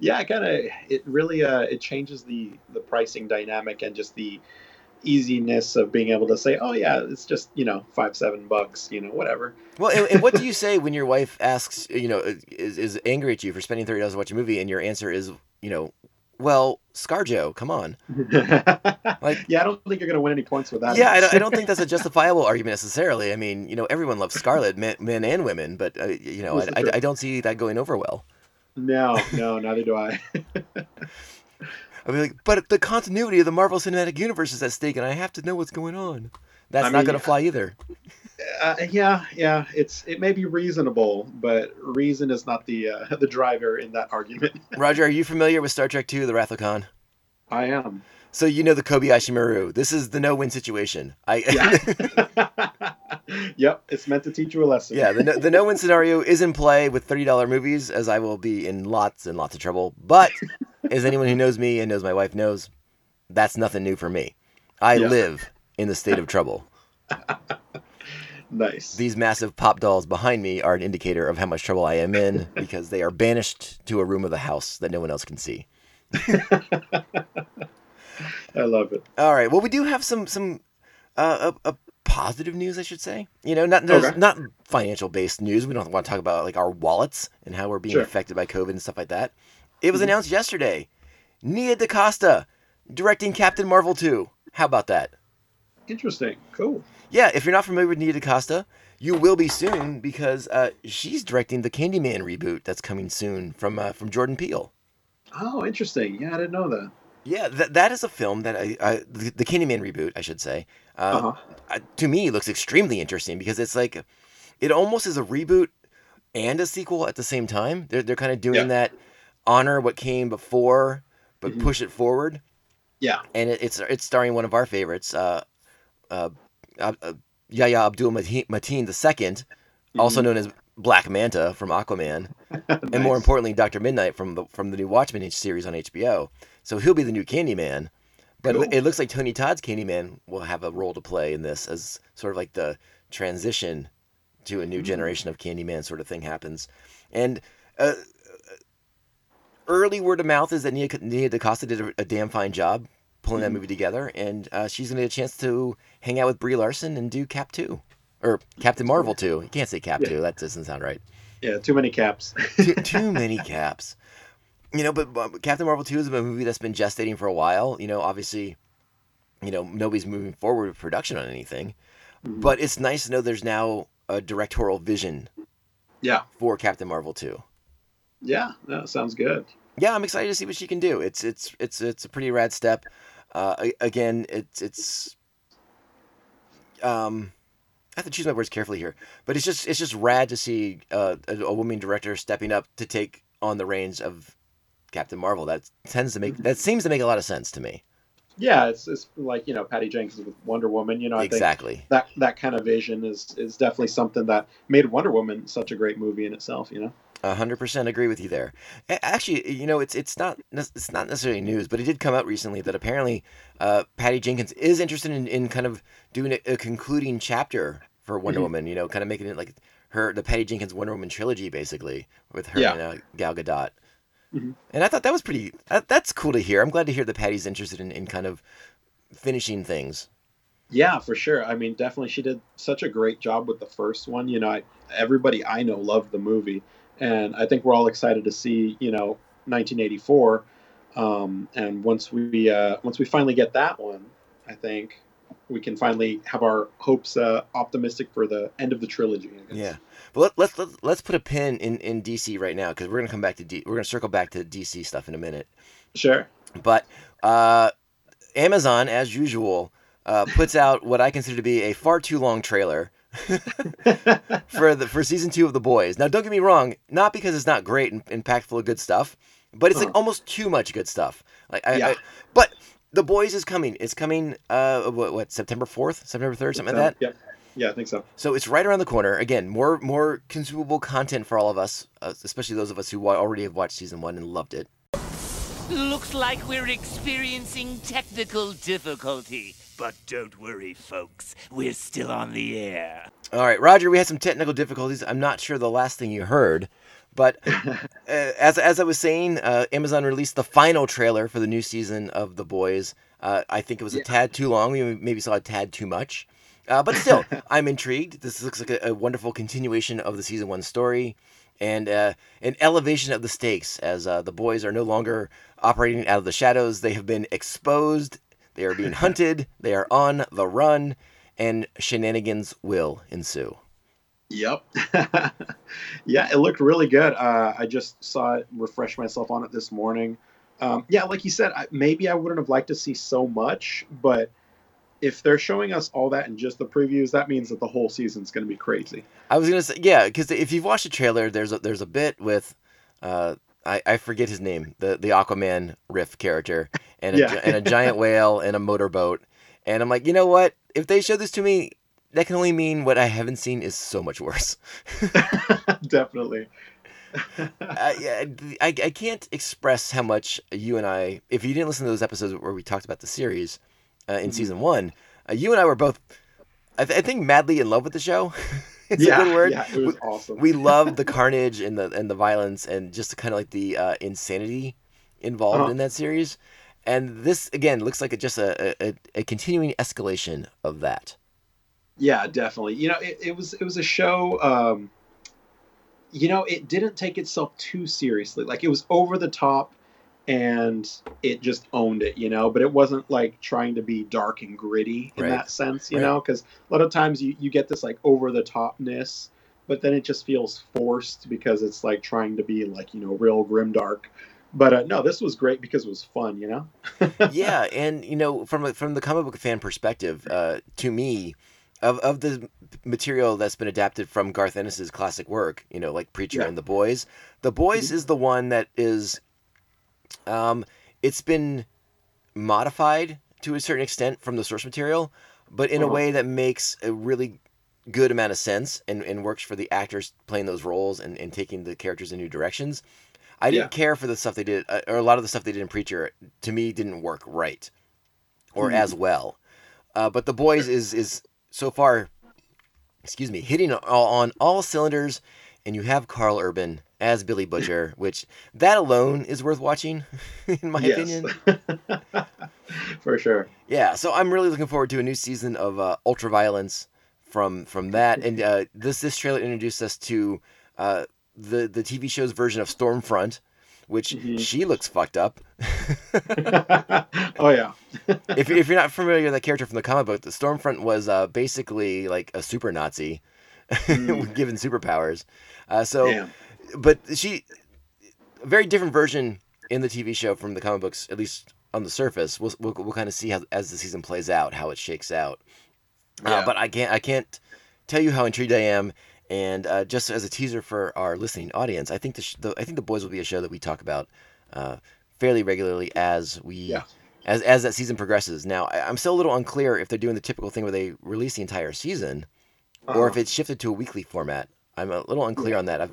yeah, it kind of it really uh, it changes the the pricing dynamic and just the easiness of being able to say, oh yeah, it's just you know five seven bucks, you know whatever. Well, and, and what do you (laughs) say when your wife asks, you know, is, is angry at you for spending thirty dollars to watch a movie, and your answer is, you know, well, ScarJo, come on. (laughs) Like- yeah, I don't think you're gonna win any points with that. Yeah, I don't, I don't think that's a (laughs) justifiable argument necessarily. I mean, you know, everyone loves Scarlett, men, men and women, but uh, you know, I, I. I don't see that going over well. no, no, neither do I. (laughs) I mean, like, but the continuity of the Marvel Cinematic Universe is at stake, and I have to know what's going on. That's I not going to fly either. Uh, yeah, yeah, it's it may be reasonable, but reason is not the uh, (laughs) the driver in that argument. (laughs) Roger, are you familiar with Star Trek II: The Wrath of Khan? I am. So you know the Kobayashi Maru. This is the no-win situation. I Yeah. (laughs) yep, it's meant to teach you a lesson. yeah, the no, the no-win scenario is in play with thirty-dollar movies, as I will be in lots and lots of trouble. But as anyone who knows me and knows my wife knows, that's nothing new for me. I Yeah. live in the state of trouble. Nice. These massive pop dolls behind me are an indicator of how much trouble I am in (laughs) because they are banished to a room of the house that no one else can see. (laughs) I love it. All right. Well, we do have some some uh, a, a positive news, I should say. You know, not Okay. not financial based news. We don't want to talk about like our wallets and how we're being Sure. affected by COVID and stuff like that. It was Mhm. announced yesterday. Nia DaCosta directing Captain Marvel 2. How about that? Interesting. Cool. Yeah, if you're not familiar with Nia DaCosta, you will be soon because uh, she's directing the Candyman reboot that's coming soon from uh, from Jordan Peele. Oh, interesting. Yeah, I didn't know that. Yeah, that that is a film that I, I the, the Candyman reboot, I should say. Uh, Uh-huh. uh, to me, looks extremely interesting because it's like it almost is a reboot and a sequel at the same time. They're they're kind of doing Yeah. that honor what came before, but Mhm. push it forward. Yeah. and it, it's it's starring one of our favorites, uh, uh, uh, uh, Yahya Abdul Mateen II, also Mhm. known as Black Manta from Aquaman, (laughs) and more importantly, Doctor Midnight from the from the new Watchmen series on HBO. So he'll be the new Candyman. But Cool. it, looks like Tony Todd's Candyman will have a role to play in this as sort of like the transition to a new Mhm. generation of Candyman sort of thing happens. And uh, early word of mouth is that Nia, Nia DaCosta did a, a damn fine job pulling that Mhm. movie together, and uh, she's going to get a chance to hang out with Brie Larson and do Cap 2. Or Captain Marvel 2. You can't say Cap Yeah. 2, that doesn't sound right. Yeah, too many caps. too, (laughs) too many caps. You know, but, but Captain Marvel 2 is a movie that's been gestating for a while. You know, obviously, you know, nobody's moving forward with production on anything. Mhm. But it's nice to know there's now a directorial vision yeah, for Captain Marvel 2. yeah, that sounds good. Yeah, I'm excited to see what she can do. It's it's it's it's a pretty rad step. Uh, again, it's it's um, I have to choose my words carefully here, but it's just it's just rad to see uh, a, a woman director stepping up to take on the reins of Captain Marvel. That tends to make that seems to make a lot of sense to me. Yeah, it's, it's like you know Patty Jenkins with Wonder Woman. You know, I think exactly. that that kind of vision is is definitely something that made Wonder Woman such a great movie in itself. You know. A hundred percent agree with you there. Actually, you know, it's it's not it's not necessarily news, but it did come out recently that apparently uh, Patty Jenkins is interested in, in kind of doing a, a concluding chapter for Wonder Mhm. Woman. You know, kind of making it like her the Patty Jenkins Wonder Woman trilogy, basically, with her Yeah. and uh, Gal Gadot. Mhm. And I thought that was pretty. That, that's cool to hear. I'm glad to hear that Patty's interested in, in kind of finishing things. Yeah, for sure. I mean, definitely, she did such a great job with the first one. You know, I, everybody I know loved the movie, and I think we're all excited to see, you know, 1984. Um, and once we uh, once we finally get that one, I think we can finally have our hopes uh, optimistic for the end of the trilogy. Yeah. But let, let's let's let's put a pin in, in DC right now because we're gonna come back to D, we're gonna circle back to DC stuff in a minute. Sure. But uh, Amazon, as usual, uh, puts out what I consider to be a far too long trailer (laughs) for the for season two of The Boys. Now, don't get me wrong, not because it's not great and, and packed full of good stuff, but it's like Uh-huh. almost too much good stuff. Like, I, Yeah. I, but The Boys is coming. It's coming. Uh, what, what September fourth, September third, something like that. Yep. Yeah, I think so. So it's right around the corner. Again, more more consumable content for all of us, uh, especially those of us who already have watched season one and loved it. Looks like we're experiencing technical difficulty. But don't worry, folks. We're still on the air. All right, Roger, we had some technical difficulties. I'm not sure the last thing you heard, but (laughs) uh, as as I was saying, uh, Amazon released the final trailer for the new season of The Boys. Uh, I think it was a tad too long. We maybe saw a tad too much, uh, but still, (laughs) I'm intrigued. This looks like a, a wonderful continuation of the season one story. And uh, an elevation of the stakes as uh, the boys are no longer operating out of the shadows. They have been exposed. They are being hunted. They are on the run, and shenanigans will ensue. Yep. (laughs) yeah, it looked really good. Uh, I just saw it, refresh myself on it this morning. Um, yeah, like you said, I, maybe I wouldn't have liked to see so much, but if they're showing us all that in just the previews, that means that the whole season's going to be crazy. I was gonna say yeah, because if you've watched the trailer, there's a there's a bit with, uh, I, I forget his name, the the Aquaman riff character, and a, Yeah. and a giant whale and a motorboat, and I'm like, you know what? If they show this to me, that can only mean what I haven't seen is so much worse. (laughs) (laughs) Definitely. I, I, I can't express how much you and I, if you didn't listen to those episodes where we talked about the series uh, in Mhm. season one, uh, you and I were both, I, th- I think, madly in love with the show. (laughs) it's yeah, a good word. yeah, it was awesome. we loved the carnage and the and the violence and just kind of like the uh, insanity involved Uh-huh. in that series. And this again looks like a, just a, a, a continuing escalation of that. Yeah, definitely. You know, it, it was it was a show. Um, you know, it didn't take itself too seriously. Like it was over the top, and it just owned it, you know. But it wasn't like trying to be dark and gritty in Right. that sense, you Right. know, because a lot of times you, you get this like over the topness, but then it just feels forced because it's like trying to be like you know real grim dark. But uh, no, this was great because it was fun, you know. (laughs) yeah, and you know, from a, from the comic book fan perspective, uh, to me, of of the material that's been adapted from Garth Ennis's classic work, you know, like Preacher Yeah. and The Boys, The Boys is the one that is, um, it's been modified to a certain extent from the source material, but in a Uh-huh. way that makes a really good amount of sense and, and works for the actors playing those roles and, and taking the characters in new directions. I didn't Yeah. care for the stuff they did, uh, or a lot of the stuff they did in Preacher. To me, didn't work right or Hmm. as well. Uh, but the boys is is so far, excuse me, hitting all, on all cylinders. And you have Karl Urban as Billy Butcher, (laughs) which that alone is worth watching, (laughs) in my opinion. (laughs) for sure. Yeah, so I'm really looking forward to a new season of uh, Ultraviolence from from that, and uh, this this trailer introduced us to uh, the the TV show's version of Stormfront, which Mhm. she looks fucked up. (laughs) oh yeah. (laughs) if if you're not familiar with that character from the comic book, the Stormfront was uh, basically like a super Nazi, (laughs) Mm. given superpowers. Uh, so, but she a very different version in the TV show from the comic books, at least on the surface. We'll we'll, we'll kind of see how as the season plays out how it shakes out. Uh, but I can't I can't tell you how intrigued I am. And uh, just as a teaser for our listening audience, I think the, sh- the I think the boys will be a show that we talk about uh, fairly regularly as we Yeah. as as that season progresses. Now I, I'm still a little unclear if they're doing the typical thing where they release the entire season, or if Uh-huh. it's shifted to a weekly format. I'm a little unclear on that. I've,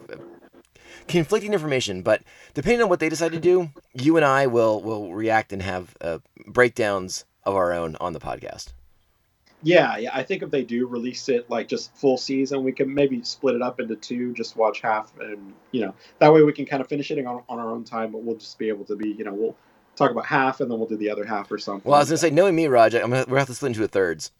conflicting information, but depending on what they decide to do, you and I will will react and have uh, breakdowns of our own on the podcast. Yeah, yeah. I think if they do release it like just full season, we can maybe split it up into two, just watch half, and you know that way we can kind of finish it on, on our own time. But we'll just be able to be, you know, we'll talk about half and then we'll do the other half or something. Well, I was gonna say, knowing me, Raj, I'm gonna, we're gonna have to split into a thirds. (laughs)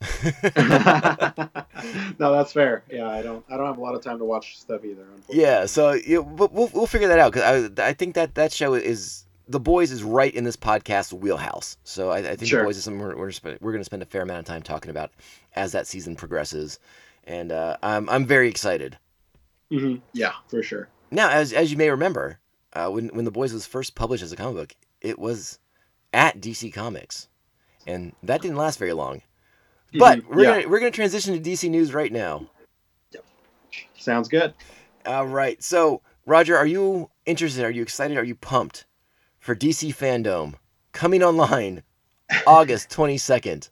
no, that's fair. Yeah, I don't, I don't have a lot of time to watch stuff either. Unfortunately. yeah, so you but we'll we'll figure that out because I I think that that show is the boys is right in this podcast wheelhouse. So I, I think Sure. the boys is something we're we're, we're gonna spend a fair amount of time talking about as that season progresses, and uh, I'm I'm very excited. hmm Yeah, for sure. Now, as as you may remember, uh, when when the boys was first published as a comic book, it was at DC Comics, and that didn't last very long. But Mhm, we're yeah. gonna we're gonna transition to DC news right now. Yep. Sounds good. All right. So, Roger, are you interested? Are you excited? Are you pumped for DC Fandom coming online August (laughs) 22nd?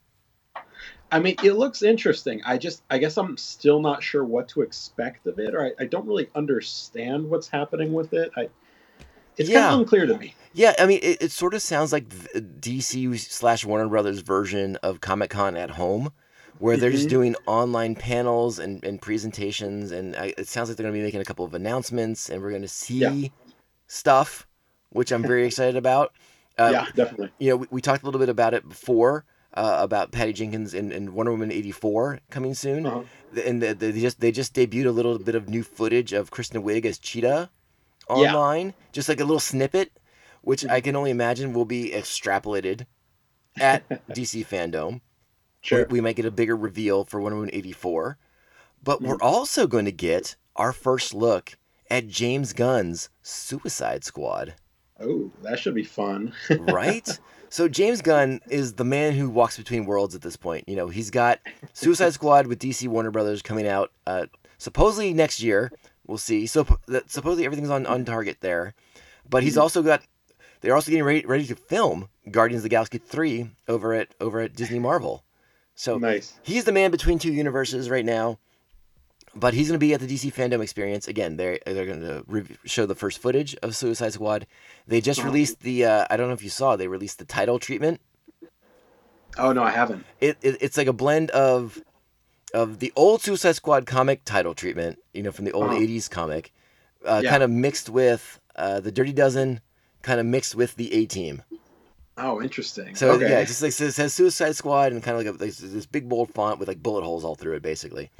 I mean, it looks interesting. I just, I guess I'm still not sure what to expect of it, or I, I don't really understand what's happening with it. I, it's Yeah. kind of unclear to me. Yeah, I mean, it, it sort of sounds like DC slash Warner Brothers version of Comic Con at home, where they're just Mhm. doing online panels and, and presentations. And I, it sounds like they're going to be making a couple of announcements, and we're going to see Yeah. stuff, which I'm very excited about. Uh, yeah, definitely. you know, we, we talked a little bit about it before uh, about Patty Jenkins and, and Wonder Woman eighty four coming soon, Uh-huh. And the, they just they just debuted a little bit of new footage of Kristen Wiig as Cheetah Yeah. online, just like a little snippet, which I can only imagine will be extrapolated at (laughs) DC Fandom. Sure. We, we might get a bigger reveal for Wonder Woman eighty four, but Mm-hmm. we're also going to get our first look at James Gunn's Suicide Squad Oh, that should be fun. right? (laughs) So James Gunn is the man who walks between worlds at this point. You know, he's got Suicide Squad with DC Warner Brothers coming out uh, supposedly next year. We'll see. So that supposedly everything's on on target there, but he's also got. They're also getting ready, ready to film Guardians of the Galaxy three over at over at Disney Marvel. So nice. he's the man between two universes right now. But he's going to be at the DC Fandom Experience again. They're they're going to re- show the first footage of Suicide Squad. They just Uh-huh. released the uh, I don't know if you saw. They released the title treatment. Oh no, I haven't. It, it it's like a blend of of the old Suicide Squad comic title treatment, you know, from the old Uh-huh. '80s comic, uh, Yeah. kind of mixed with uh, the Dirty Dozen, kind of mixed with the A Team. Oh, interesting. So okay. yeah, it just like it says Suicide Squad and kind of like a, this, this big bold font with like bullet holes all through it, basically.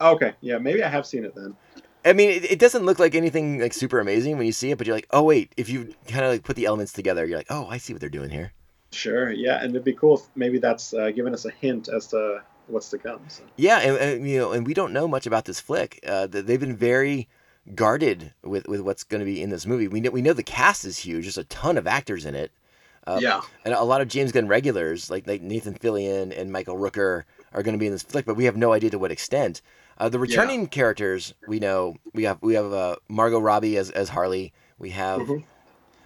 Okay. Yeah, maybe I have seen it then. I mean, it, it doesn't look like anything like super amazing when you see it, but you're like, oh wait, if you kind of like put the elements together, you're like, oh, I see what they're doing here. Sure, yeah, and it'd be cool if maybe that's uh, giving us a hint as to what's to come. So. Yeah, and, and you know, and we don't know much about this flick. Uh, they've been very guarded with, with what's going to be in this movie. We know we know the cast is huge. There's a ton of actors in it. Uh, yeah, and a lot of James Gunn regulars like like Nathan Fillion and Michael Rooker are going to be in this flick, but we have no idea to what extent. Uh, the returning characters we know we have we have uh, Margot Robbie as as Harley. We have Mhm.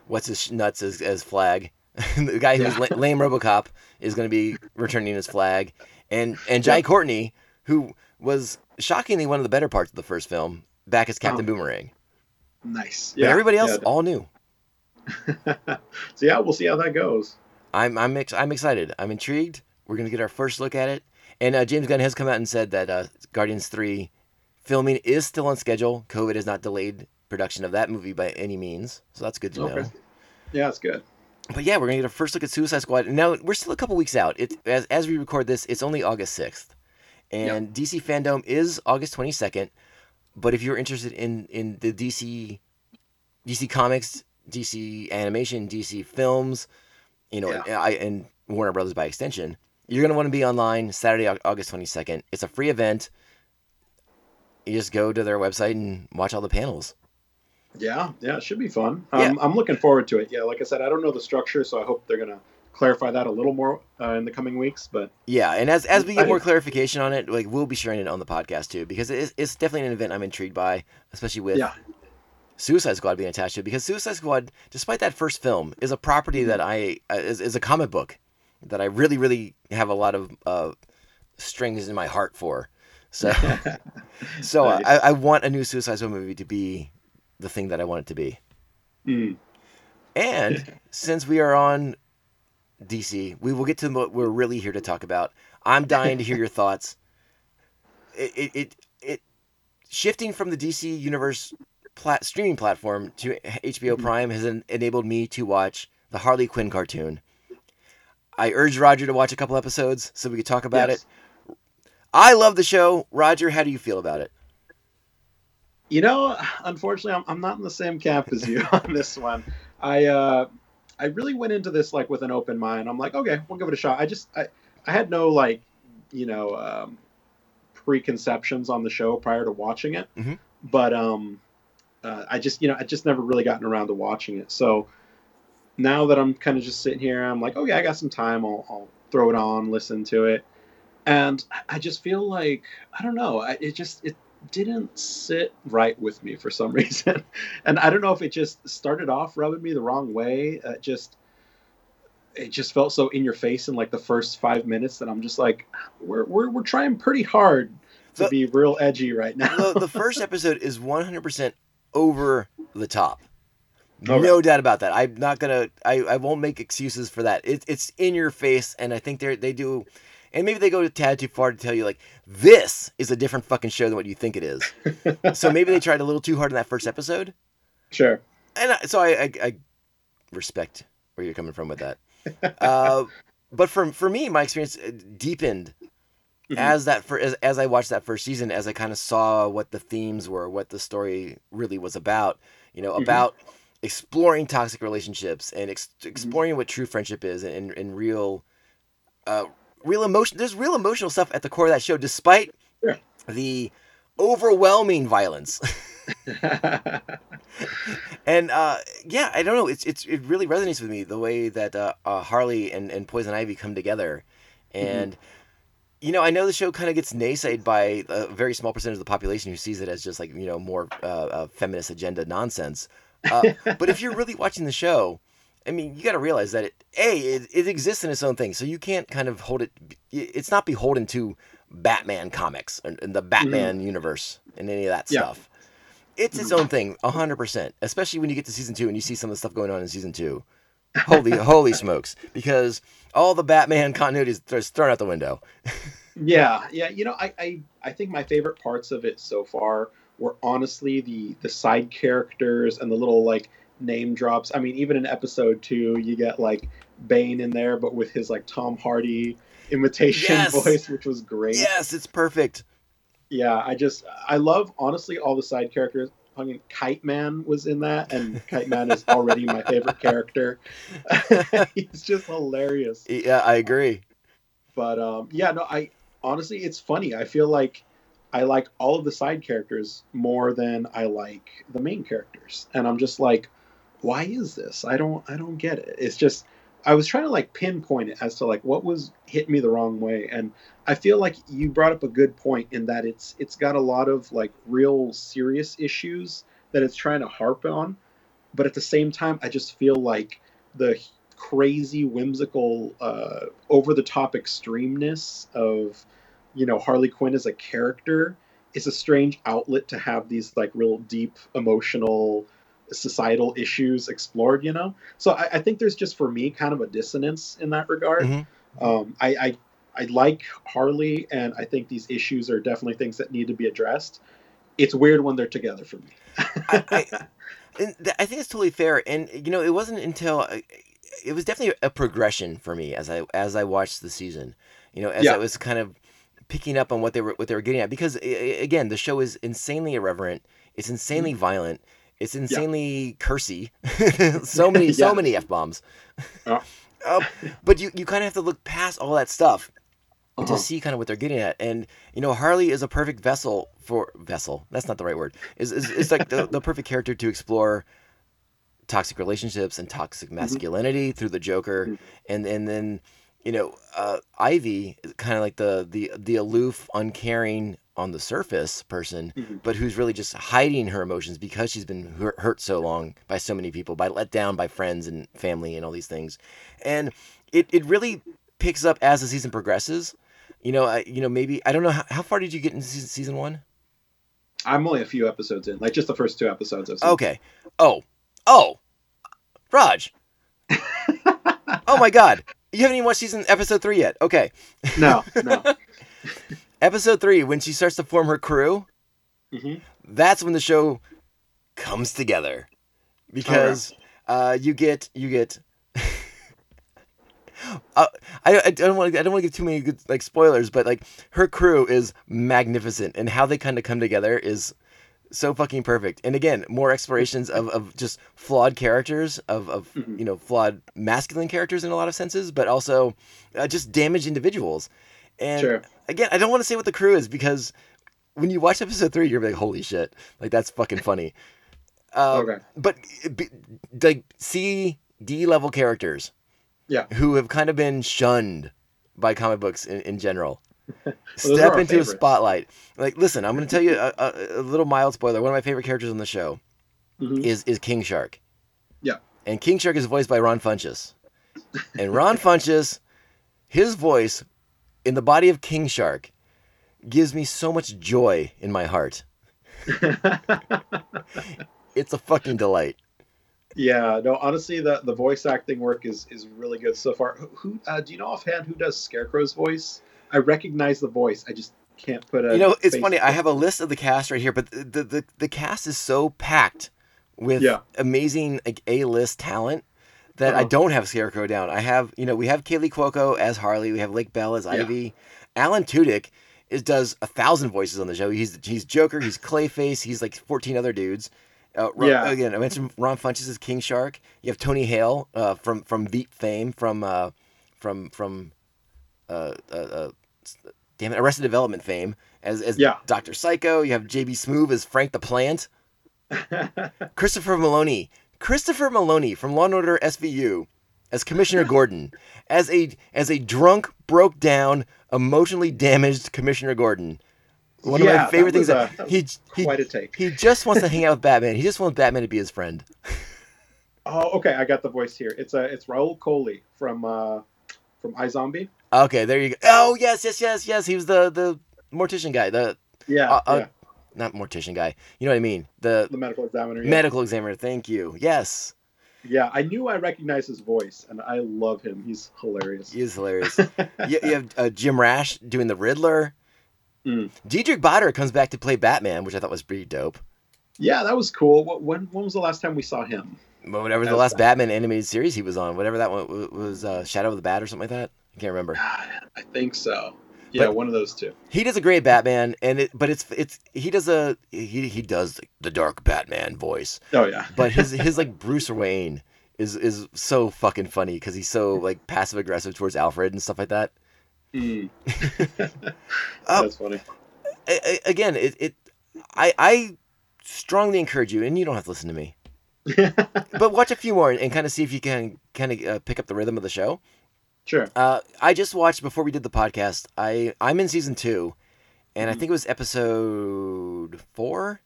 what's his nuts as as Flag. (laughs) the guy who's Yeah. la- lame RoboCop is going to be returning as Flag, and and Jai Yeah. Courtney, who was shockingly one of the better parts of the first film, back as Captain Oh. Boomerang. nice. But Yeah, everybody else, yeah. all new. (laughs) so yeah, we'll see how that goes. I'm I'm ex- I'm excited. I'm intrigued. We're gonna get our first look at it. And uh, James Gunn has come out and said that uh, Guardians Three filming is still on schedule. COVID has not delayed production of that movie by any means, so that's good to know. Yeah, it's good. But yeah, we're gonna get a first look at Suicide Squad. Now we're still a couple weeks out. It as as we record this, it's only August sixth, and DC Fandom is August twenty second. But if you're interested in in the DC DC Comics, DC Animation, DC Films, you know, Yeah. and, I, and Warner Brothers by extension, you're gonna want to be online Saturday, August twenty second. It's a free event. You just go to their website and watch all the panels. Yeah, yeah, it should be fun. Yeah. Um, I'm looking forward to it. Yeah, like I said, I don't know the structure, so I hope they're gonna clarify that a little more uh, in the coming weeks. But Yeah, and as as we get more clarification on it, like we'll be sharing it on the podcast too, because it's, it's definitely an event I'm intrigued by, especially with yeah, Suicide Squad being attached to it. Because Suicide Squad, despite that first film, is a property that I uh, is, is a comic book that I really really have a lot of uh, strings in my heart for. So (laughs) (laughs) so Nice. I, I want a new Suicide Squad movie to be the thing that I want it to be. Mm. And (laughs) since we are on DC, we will get to what we're really here to talk about. I'm dying to hear your thoughts. It, it, it, it shifting from the DC Universe plat- streaming platform to HBO Prime has en- enabled me to watch the Harley Quinn cartoon. I urged Roger to watch a couple episodes so we could talk about Yes. it. I love the show. Roger, how do you feel about it? You know, unfortunately, I'm, I'm not in the same camp as you (laughs) on this one. I uh, I really went into this like with an open mind. I'm like, okay, we'll give it a shot. I just I, I had no like, you know, um, preconceptions on the show prior to watching it. Mhm. But um, uh, I just you know I just never really gotten around to watching it. So now that I'm kind of just sitting here, I'm like, oh yeah, I got some time. I'll, I'll throw it on, listen to it, and I just feel like I don't know. I, it just it didn't sit right with me for some (laughs) reason, and I don't know if it just started off rubbing me the wrong way. Uh, just it just felt so in your face in like the first five minutes that I'm just like, we're we're, we're trying pretty hard to The- be real edgy right now. the, the (laughs) first episode is 100% over the top. Okay. No doubt about that. I'm not gonna. I, I won't make excuses for that. It, it's in your face, and I think they they do, and maybe they go a tad too far to tell you like this is a different fucking show than what you think it is. (laughs) so maybe they tried a little too hard in that first episode, sure. and I, so I, I I respect where you're coming from with that. Uh, (laughs) but for for me, my experience uh, deepened Mhm. as that for as, as I watched that first season, as I kind of saw what the themes were, what the story really was about, you know, Mhm. about exploring toxic relationships and ex- exploring what true friendship is and, and real, uh, real emotion. There's real emotional stuff at the core of that show, despite the overwhelming violence. (laughs) and uh, yeah, I don't know. It's it's it really resonates with me the way that uh, uh, Harley and, and Poison Ivy come together, and you know I know the show kind of gets naysayed by a very small percentage of the population who sees it as just like you know more uh, uh, feminist agenda nonsense. Uh, (laughs) but if you're really watching the show, I mean, you got to realize that it a it, it exists in its own thing, so you can't kind of hold it. It's not beholden to Batman comics and, and the Batman universe and any of that Yeah. stuff. It's its own thing, hundred percent. Especially when you get to season two and you see some of the stuff going on in season two. Holy, (laughs) holy smokes! Because all the Batman continuity is thrown out the window. (laughs) Yeah, yeah. You know, I, I, I think my favorite parts of it so far were honestly the the side characters and the little like name drops. I mean, even in episode two, you get like Bane in there, but with his like Tom Hardy imitation Yes! voice, which was great. Yes, it's perfect. Yeah, I just I love honestly all the side characters. I mean, Kite Man was in that, and Kite Man is already my favorite character. (laughs) He's just hilarious. Yeah, I agree. But um, yeah, no, I honestly, it's funny. I feel like I like all of the side characters more than I like the main characters, and I'm just like, why is this? I don't, I don't get it. It's just I was trying to like pinpoint it as to like what was hitting me the wrong way, and I feel like you brought up a good point in that it's it's got a lot of like real serious issues that it's trying to harp on, but at the same time, I just feel like the crazy, whimsical, uh, over the top extremeness of you know Harley Quinn as a character is a strange outlet to have these like real deep emotional societal issues explored you know so I, I think there's just for me kind of a dissonance in that regard Mhm. um, I, I I like Harley, and I think these issues are definitely things that need to be addressed. It's weird when they're together for me. I, I, (laughs) and th- I think it's totally fair. And you know, it wasn't until uh, it was definitely a progression for me as I as I watched the season. You know, as Yeah. I was kind of picking up on what they were what they were getting at because again, the show is insanely irreverent. It's insanely violent. It's insanely cursy. (laughs) so many so many f bombs. Yeah. Um, (laughs) but you you kind of have to look past all that stuff Uh-huh. to see kind of what they're getting at. And you know, Harley is a perfect vessel for vessel. That's not the right word. Is is, is like the, the perfect character to explore toxic relationships and toxic masculinity through the Joker, Mhm. and and then you know, uh, Ivy is kind of like the the the aloof, uncaring on the surface person, Mhm. but who's really just hiding her emotions because she's been hurt, hurt so long by so many people, by let down by friends and family and all these things, and it it really picks up as the season progresses. You know, I, you know, maybe I don't know how, how far did you get in season, season one? I'm only a few episodes in, like just the first two episodes. I've seen. Okay. Oh, oh, Raj. (laughs) oh my God, you haven't even watched season episode three yet. Okay, No, no. (laughs) episode three when she starts to form her crew. hmm That's when the show comes together because uh, you get you get. (laughs) Uh, I, I don't want to I don't want to give too many good like spoilers, but like her crew is magnificent, and how they kind of come together is so fucking perfect. And again, more explorations of, of just flawed characters, of, of Mhm. you know flawed masculine characters in a lot of senses, but also uh, just damaged individuals. And Sure. again, I don't want to say what the crew is because when you watch episode three, you're like, holy shit, like that's fucking (laughs) funny. Uh, Okay. But be, like C D level characters, Yeah. who have kind of been shunned by comic books in, in general. Are Step into a spotlight. Like, listen, I'm going to tell you a, a, a little mild spoiler. One of my favorite characters on the show Mhm. is is King Shark. Yeah. And King Shark is voiced by Ron Funches. And Ron Funches, his voice in the body of King Shark gives me so much joy in my heart. (laughs) It's a fucking delight. yeah. No. Honestly, the the voice acting work is is really good so far. Who, who uh, do you know offhand who does Scarecrow's voice? I recognize the voice. I just can't put a. You know, it's funny. I have a list of the cast right here, but the the, the, the cast is so packed with Yeah. amazing like A list talent that I Uh-huh. don't have Scarecrow down. I have you know we have Kaley Cuoco as Harley, we have Lake Bell as Yeah. Ivy, Alan Tudyk is does a thousand voices on the show. He's he's Joker, he's Clayface, he's like fourteen other dudes. Uh, Ron, Yeah. Again, I mentioned Ron Funches as King Shark. You have Tony Hale uh, from from Veep fame from uh, from from uh, uh, uh, damn it, Arrested Development fame as as Yeah. Doctor Psycho. You have JB Smoove as Frank the Plant. (laughs) Christopher Meloni, Christopher Meloni from Law and Order SVU as Commissioner Gordon, as a as a drunk, broke down, emotionally damaged Commissioner Gordon. One Yeah, of my that favorite things was that, a- that he he Quite a take. he just wants to hang out with (laughs) Batman. He just wants Batman to be his friend. Oh, okay. I got the voice here. It's uh, it's Rahul Kohli from uh, from iZombie. Okay, there you go. Oh yes, yes, yes, yes. He was the the mortician guy. The Yeah, Uh, uh, yeah, not mortician guy. You know what I mean? The the medical examiner. Yeah. medical examiner. Thank you. Yes, yeah, I knew I recognized his voice, and I love him. He's hilarious. he is hilarious. (laughs) you, you have uh, Jim Rash doing the Riddler. Mm. Diedrich Bader comes back to play Batman, which I thought was pretty dope. Yeah, that was cool. What, when when was the last time we saw him? Whatever the last Batman animated series he was on, whatever that one was, uh, Shadow of the Bat or something like that. I can't remember. God, I think so. Yeah, But- one of those two. He does a great Batman, and it, but it's it's he does a he he does the dark Batman voice, Oh yeah. but his (laughs) his like Bruce Wayne is is so fucking funny because he's so like passive aggressive towards Alfred and stuff like that. Mm. Oh. (laughs) (laughs) That's funny. I, I, again, it, it I I strongly encourage you, and you don't have to listen to me, but watch a few more and, and kind of see if you can kind of uh, pick up the rhythm of the show. Sure. Uh, I just watched before we did the podcast. I I'm in season two, and I think it was episode four.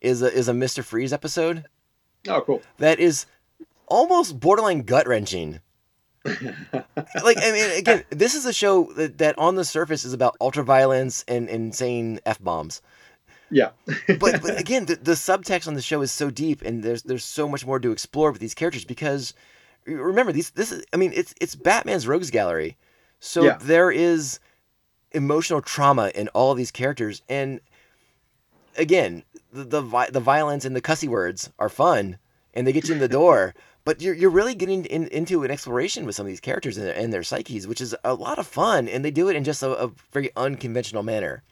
Is a is a Mister Freeze episode Oh, cool. that is almost borderline gut wrenching. (laughs) like I mean, again, this is a show that, that on the surface is about ultra violence and insane f bombs. Yeah. But, but (laughs) again, the, the subtext on the show is so deep, and there's there's so much more to explore with these characters because remember these this is I mean it's it's Batman's rogues gallery, so Yeah. there is emotional trauma in all of these characters, and again the the, vi- the violence and the cussy words are fun and they get you in the (laughs) door. But you're, you're really getting in, into an exploration with some of these characters and their, and their psyches, which is a lot of fun, and they do it in just a, a very unconventional manner.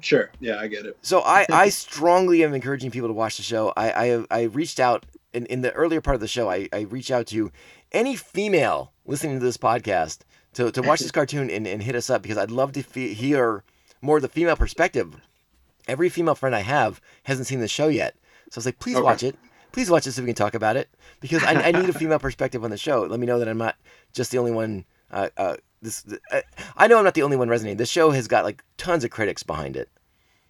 Sure. Yeah, I get it. So I, (laughs) I strongly am encouraging people to watch the show. I I, I reached out in, in the earlier part of the show. I, I reached out to any female listening to this podcast to, to watch this (laughs) cartoon and, and hit us up because I'd love to fe- hear more of the female perspective. Every female friend I have hasn't seen the show yet, so I was like, please Okay. watch it. Please watch it so we can talk about it because I, I need a (laughs) female perspective on the show. Let me know that I'm not just the only one. Uh, uh, this uh, I know I'm not the only one resonating. This show has got like tons of critics behind it.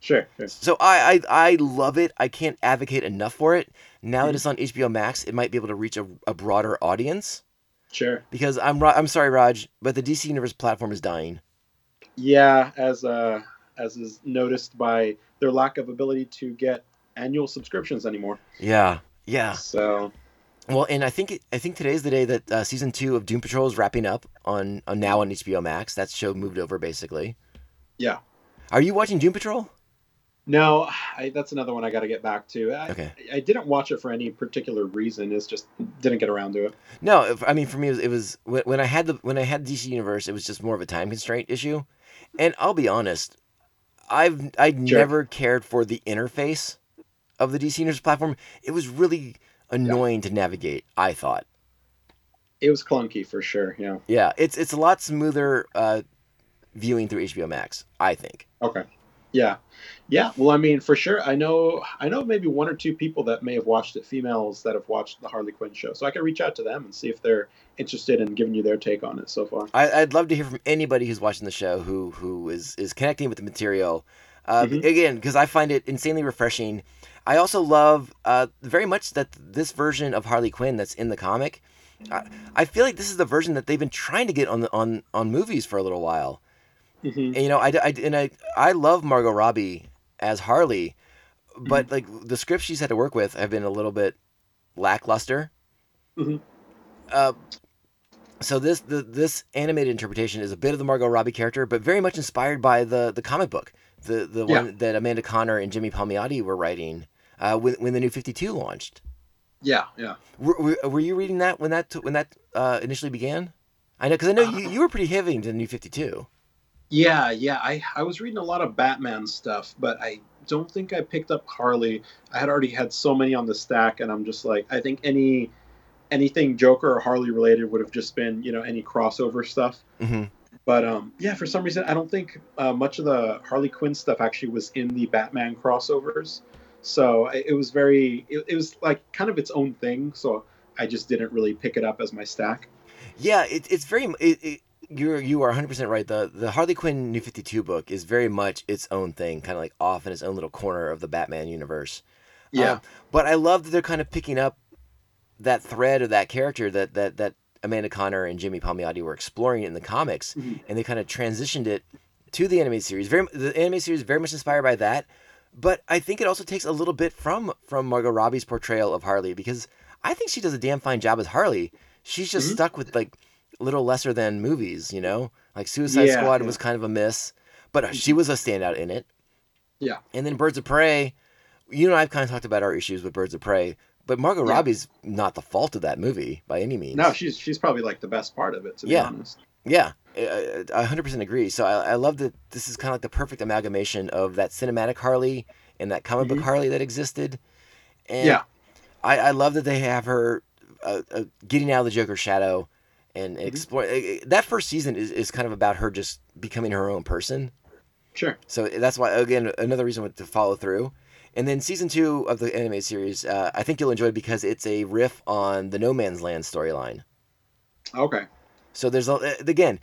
Sure. sure. So I, I I love it. I can't advocate enough for it. Now that it's on HBO Max, it might be able to reach a, a broader audience. Sure. Because I'm I'm sorry, Raj, but the DC Universe platform is dying. Yeah, as uh as is noticed by their lack of ability to get annual subscriptions anymore. Yeah, yeah. So Well, and I think I think today's the day that uh, season two of Doom Patrol is wrapping up on, on now on HBO Max. That show moved over basically. yeah. Are you watching Doom Patrol? No, I, that's another one I got to get back to. I, Okay. I didn't watch it for any particular reason. It's just didn't get around to it. No, if- I mean for me it was, it was when, when I had the when I had DC Universe, it was just more of a time constraint issue. And I'll be honest, I've I Sure. never cared for the interface of the DC Universe platform. It was really annoying to navigate. I thought, It was clunky for sure. Yeah. yeah, it's it's a lot smoother uh, viewing through HBO Max. I think. Okay. Yeah. Yeah. Well, I mean, for sure. I know. I know maybe one or two people that may have watched it. Females that have watched the Harley Quinn show. So I can reach out to them and see if they're interested in giving you their take on it so far. I, I'd love to hear from anybody who's watching the show who who is is connecting with the material. Uh, Mhm. Again, because I find it insanely refreshing. I also love uh, very much that this version of Harley Quinn that's in the comic. I, I feel like this is the version that they've been trying to get on the on on movies for a little while. Hmm And, you know, I, I and I I love Margot Robbie as Harley, but like the scripts she's had to work with have been a little bit lackluster. Mhm. Uh, so this the this animated interpretation is a bit of the Margot Robbie character, but very much inspired by the the comic book, the the Yeah. one that Amanda Conner and Jimmy Palmiotti were writing uh, when when the New Fifty Two launched. Yeah. Yeah. Were, were, were you reading that when that when that uh, initially began? I know because I know you, you were pretty heavy into the New Fifty Two. Yeah, yeah. I I was reading a lot of Batman stuff, but I don't think I picked up Harley. I had already had so many on the stack, and I'm just like, I think any anything Joker or Harley related would have just been, you know, any crossover stuff. hmm But um, yeah, for some reason, I don't think uh, much of the Harley Quinn stuff actually was in the Batman crossovers. So it, it was very, it, it was like kind of its own thing. So I just didn't really pick it up as my stack. Yeah, it, it's very. It, it, you're you are 100 percent right. The the Harley Quinn New 52 book is very much its own thing, kind of like off in its own little corner of the Batman universe. Yeah. Um, but I love that they're kind of picking up that thread of that character that that that Amanda Conner and Jimmy Palmiotti were exploring in the comics, Mhm. and they kind of transitioned it to the anime series. Very the anime series is very much inspired by that, but I think it also takes a little bit from from Margot Robbie's portrayal of Harley because I think she does a damn fine job as Harley. She's just Mhm. stuck with like little lesser than movies, you know. Like Suicide Yeah, Squad yeah. was kind of a miss, but she was a standout in it. Yeah. And then Birds of Prey, you know, I've kind of talked about our issues with Birds of Prey, but Margot Yeah. Robbie's not the fault of that movie by any means. No, she's she's probably like the best part of it, to be honest. Yeah, I I 100% agree. So I, I love that this is kind of like the perfect amalgamation of that cinematic Harley and that comic book Harley that existed. And Yeah. I, I love that they have her uh, uh, getting out of the Joker's shadow and explore. uh, That first season is, is kind of about her just becoming her own person. Sure. So that's why, again, another reason to follow through. And then season two of the anime series, uh, I think you'll enjoy it because it's a riff on the No Man's Land storyline. Okay. So there's a, again,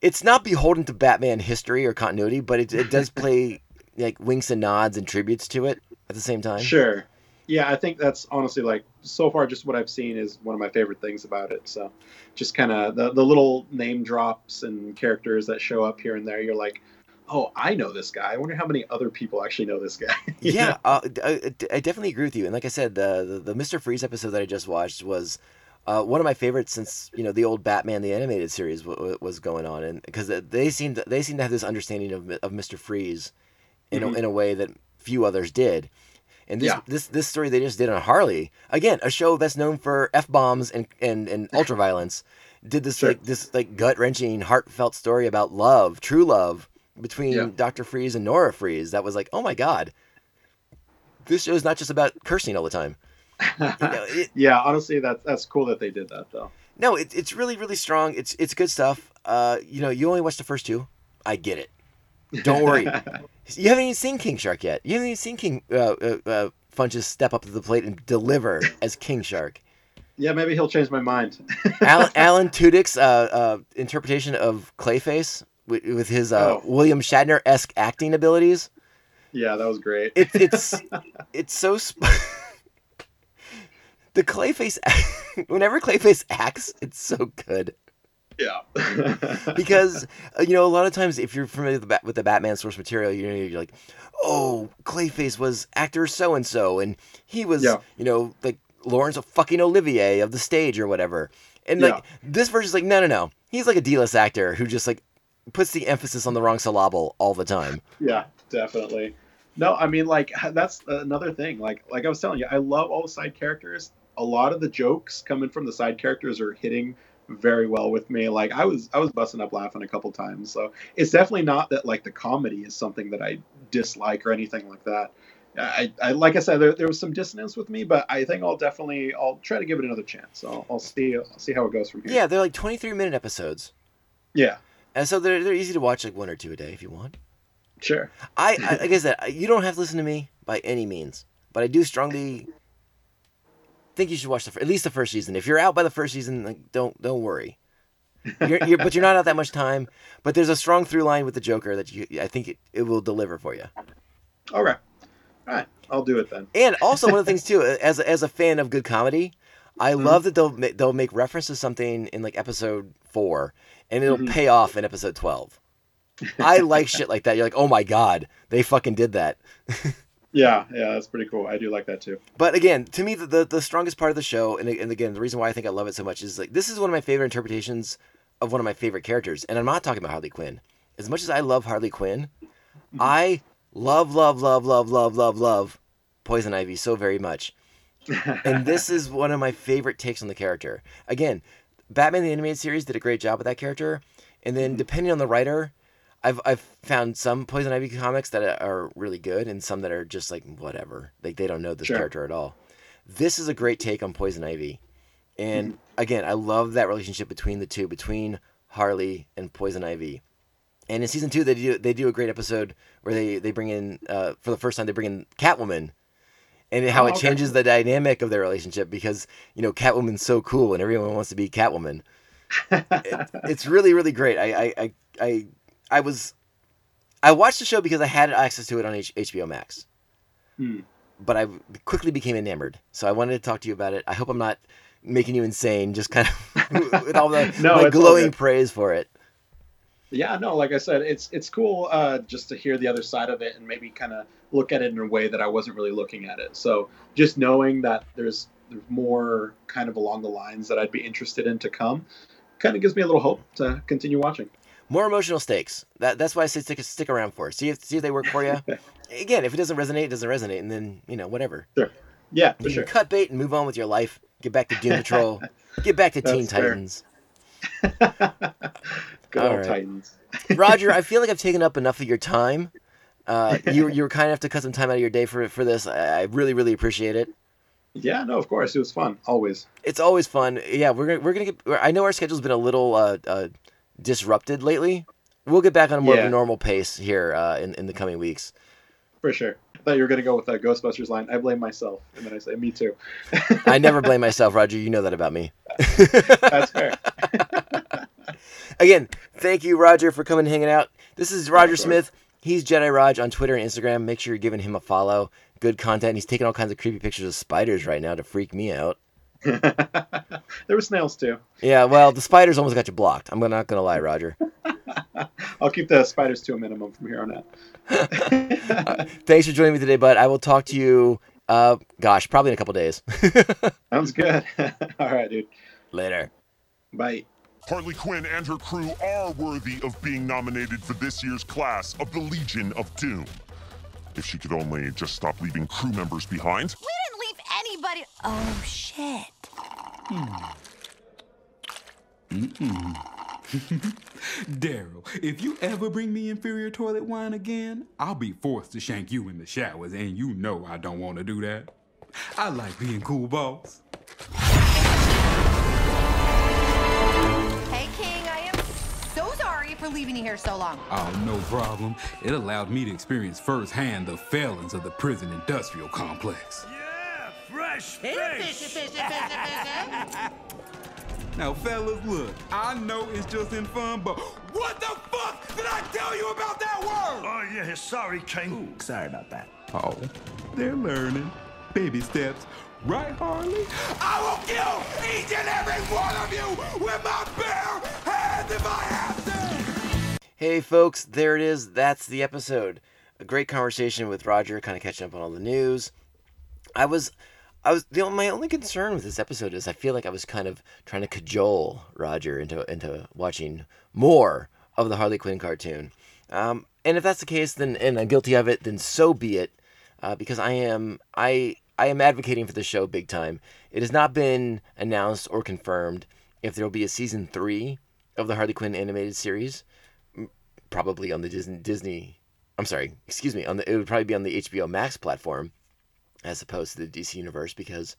it's not beholden to Batman history or continuity, but it, it does (laughs) play like winks and nods and tributes to it at the same time. Sure. Yeah, I think that's honestly like so far just what I've seen is one of my favorite things about it. So just kind of the, the little name drops and characters that show up here and there. You're like, oh, I know this guy. I wonder how many other people actually know this guy. (laughs) Yeah, uh, I, I definitely agree with you. And like I said, the, the the Mister Freeze episode that I just watched was uh, one of my favorites since you know the old Batman the animated series w- w- was going on, and because they seemed they seemed to have this understanding of of Mister Freeze in a, Mhm. in a way that few others did. And this Yeah. this this story they just did on Harley again, a show that's known for f bombs and and and (laughs) ultraviolence, did this Sure. like this like gut wrenching, heartfelt story about love, true love between Yeah. Doctor Freeze and Nora Freeze. That was like, oh my god, this show is not just about cursing all the time. You know, it, (laughs) yeah, honestly, that's that's cool that they did that though. no, it, it's really really strong. It's it's good stuff. Uh, you know, you only watched the first two. I get it. Don't worry. (laughs) You haven't even seen King Shark yet. You haven't even seen King uh, uh, uh, Funches step up to the plate and deliver (laughs) as King Shark. yeah, maybe he'll change my mind. (laughs) Alan, (laughs) Alan Tudyk's uh, uh, interpretation of Clayface with, with his uh, Oh. William Shatner esque acting abilities. yeah, that was great. It, it's it's so. Sp- the Clayface, whenever Clayface acts, it's so good. Yeah. (laughs) because uh, you know a lot of times if you're familiar with the, Bat- with the Batman source material, you know you're like, oh, Clayface was actor so and so, and he was Yeah. you know like Laurence of fucking Olivier of the stage or whatever, and Yeah. like this version's like no no no, he's like a D-list actor who just like puts the emphasis on the wrong syllable all the time. Yeah, definitely. No, I mean like that's another thing. Like like I was telling you, I love all the side characters. A lot of the jokes coming from the side characters are hitting very well with me. Like I was I was busting up laughing a couple times. So it's definitely not that like the comedy is something that I dislike or anything like that. I, I like I said there, there was some dissonance with me, but I think I'll definitely I'll try to give it another chance. I'll, I'll see I'll see how it goes from here. Yeah, they're like 23 minute episodes, Yeah. and so they're they're easy to watch like one or two a day if you want. Sure. I, I like I said, you don't have to listen to me by any means, but I do strongly think you should watch the at least the first season. If you're out by the first season, like, don't don't worry. You're, you're, but you're not out that much time. But there's a strong through line with the Joker that you, I think it, it will deliver for you. All right, all right, I'll do it then. And also one of the things too, (laughs) as a, as a fan of good comedy, I love that they'll they'll make reference to something in like episode four, and it'll Mhm. pay off in episode twelve. I like shit like that. You're like, oh my god, they fucking did that. (laughs) Yeah, yeah, that's pretty cool. I do like that too. But again, to me, the, the, the strongest part of the show, and, and again, the reason why I think I love it so much is like this is one of my favorite interpretations of one of my favorite characters. And I'm not talking about Harley Quinn. As much as I love Harley Quinn, mm-hmm. I love, love, love, love, love, love, love Poison Ivy so very much. And this is (laughs) one of my favorite takes on the character. Again, Batman the Animated Series did a great job with that character. And then mm-hmm. depending on the writer, I've I've found some Poison Ivy comics that are really good and some that are just like whatever. Like they don't know this Sure. character at all. This is a great take on Poison Ivy. And again, I love that relationship between the two, between Harley and Poison Ivy. And in season two, they do they do a great episode where they they bring in uh, for the first time they bring in Catwoman, and how Oh, it okay. changes the dynamic of their relationship because you know Catwoman's so cool and everyone wants to be Catwoman. (laughs) It- it's really really great. I I I I, I was I watched the show because I had access to it on H- HBO Max, Hmm. but I quickly became enamored. So I wanted to talk to you about it. I hope I'm not making you insane, just kind of (laughs) with all the No, my it's all glowing praise for it. Yeah, no, like I said, it's it's cool uh, just to hear the other side of it and maybe kind of look at it in a way that I wasn't really looking at it. So just knowing that there's there's more kind of along the lines that I'd be interested in to come, kind of gives me a little hope to continue watching. More emotional stakes. That that's why I say stick stick around for. See if see if they work for you. (laughs) Again, if it doesn't resonate, it doesn't resonate, and then you know whatever. Sure. Yeah, for You sure. can cut bait and move on with your life. Get back to Doom Patrol. (laughs) Get back to Teen fair. Titans. (laughs) Good All old right. Titans. Roger, I feel like I've taken up enough of your time. Uh, you you were kind enough to cut some time out of your day for for this. I, I really really appreciate it. Yeah, no, of course. It was fun. Always. It's always fun. Yeah, we're gonna we're gonna get. I know our schedule's been a little uh, uh, disrupted lately. We'll get back on a more of a normal pace here uh, in in the coming weeks. For sure. I thought you were going to go with that Ghostbusters line. I blame myself. And then I say, me too. I never (laughs) blame myself, Roger. You know that about me. That's fair. (laughs) Again, thank you, Roger, for coming and hanging out. This is Roger. Smith. He's Jedi Raj on Twitter and Instagram. Make sure you're giving him a follow. Good content. He's taking all kinds of creepy pictures of spiders right now to freak me out. (laughs) there were snails too. Yeah, well, the spiders almost got you blocked. I'm not gonna lie, Roger. (laughs) I'll keep the spiders to a minimum from here on out. (laughs) Thanks for joining me today, bud. I will talk to you. Uh, gosh, probably in a couple days. Sounds good. All right, dude. Later. Bye. Harley Quinn and her crew are worthy of being nominated for this year's class of the Legion of Doom. If she could only just stop leaving crew members behind. We didn't leave anybody. Oh, shit. Hmm. (laughs) Daryl, if you ever bring me inferior toilet wine again, I'll be forced to shank you in the showers, and you know I don't want to do that. I like being cool, boss. For leaving you here so long. Oh, no problem. It allowed me to experience firsthand the failings of the prison industrial complex. Yeah, fresh fish. Now, fellas, look, I know it's just in fun, but what the fuck did I tell you about that word? Oh, yeah, sorry, King. sorry about that. Oh, they're learning. Baby steps. Right, Harley? I will kill each and every one of you with my bare hands Hey, folks, there it is. That's the episode. A great conversation with Roger, kind of catching up on all the news. I was, I was the my only concern with this episode is I feel like I was kind of trying to cajole Roger into into watching more of the Harley Quinn cartoon. Um, and if that's the case, then and I'm guilty of it, then so be it. Uh, because I am I I am advocating for the show big time. It has not been announced or confirmed if there will be a season three of the Harley Quinn animated series probably on the Disney, Disney I'm sorry, excuse me, on the it would probably be on the HBO Max platform as opposed to the DC universe because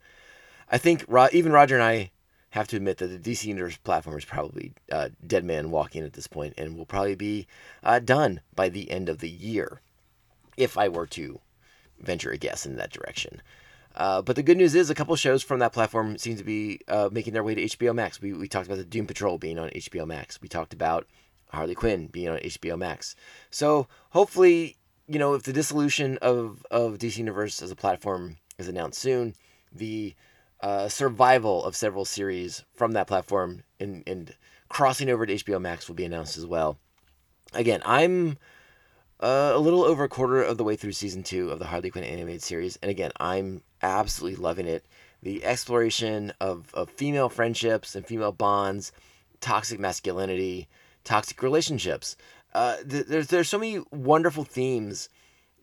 I think Ro- even Roger and I have to admit that the DC universe platform is probably uh, dead man walking at this point and will probably be uh, done by the end of the year if I were to venture a guess in that direction. Uh, but the good news is a couple shows from that platform seem to be uh, making their way to HBO Max. We, we talked about the Doom Patrol being on HBO Max. We talked about Harley Quinn being on HBO Max. So hopefully, you know, if the dissolution of, of DC Universe as a platform is announced soon, the uh, survival of several series from that platform and, and crossing over to HBO Max will be announced as well. Again, I'm uh, a little over a quarter of the way through season two of the Harley Quinn animated series, and again, I'm absolutely loving it. The exploration of, of female friendships and female bonds, toxic masculinity, toxic relationships. Uh, th- there's there's so many wonderful themes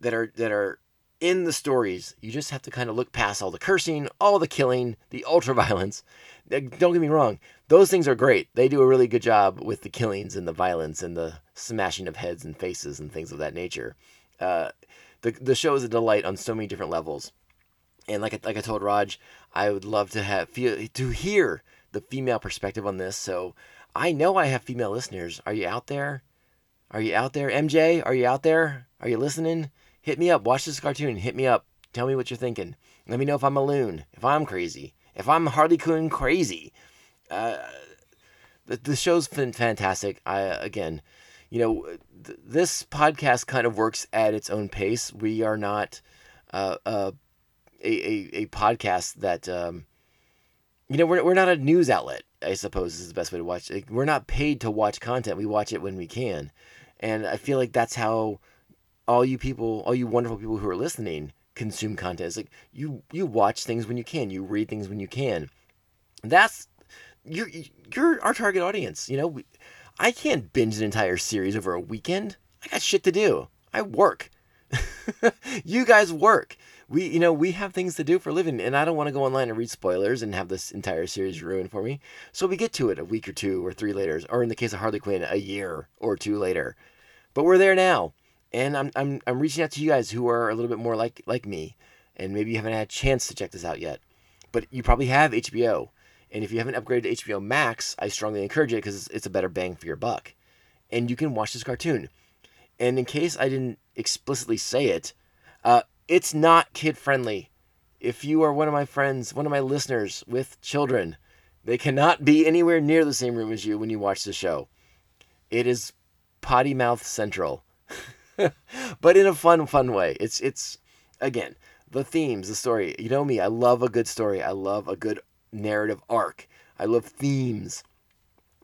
that are that are in the stories. You just have to kind of look past all the cursing, all the killing, the ultra violence. Don't get me wrong; those things are great. They do a really good job with the killings and the violence and the smashing of heads and faces and things of that nature. Uh, the the show is a delight on so many different levels. And like I, like I told Raj, I would love to have feel to hear the female perspective on this. So I know I have female listeners. Are you out there? Are you out there? MJ, are you out there? Are you listening? Hit me up. Watch this cartoon. Hit me up. Tell me what you're thinking. Let me know if I'm a loon, if I'm crazy, if I'm Harley Quinn crazy. Uh, the, the show's been fantastic. I again, you know, th- this podcast kind of works at its own pace. We are not uh, uh, a, a a podcast that um, you know we're we're not a news outlet. I suppose is the best way to watch. Like, we're not paid to watch content. We watch it when we can, and I feel like that's how all you people, all you wonderful people who are listening, consume content. It's like you you watch things when you can. You read things when you can. That's you're you're our target audience. You know, we, I can't binge an entire series over a weekend. I got shit to do. I work. (laughs) you guys work. We you know we have things to do for a living and i don't want to go online and read spoilers and have this entire series ruined for me. So we get to it a week or two or three later or in the case of harley quinn a year or two later. But we're there now and i'm i'm, I'm reaching out to you guys who are a little bit more like like me and maybe you haven't had a chance to check this out yet but you probably have hbo and if you haven't upgraded to hbo max i strongly encourage it because it's a better bang for your buck and you can watch this cartoon. And in case i didn't explicitly say it uh, it's not kid friendly. If you are one of my friends, one of my listeners with children, they cannot be anywhere near the same room as you when you watch the show. It is potty mouth central, (laughs) but in a fun, fun way. It's it's again the themes, the story. You know me, I love a good story. I love a good narrative arc. I love themes,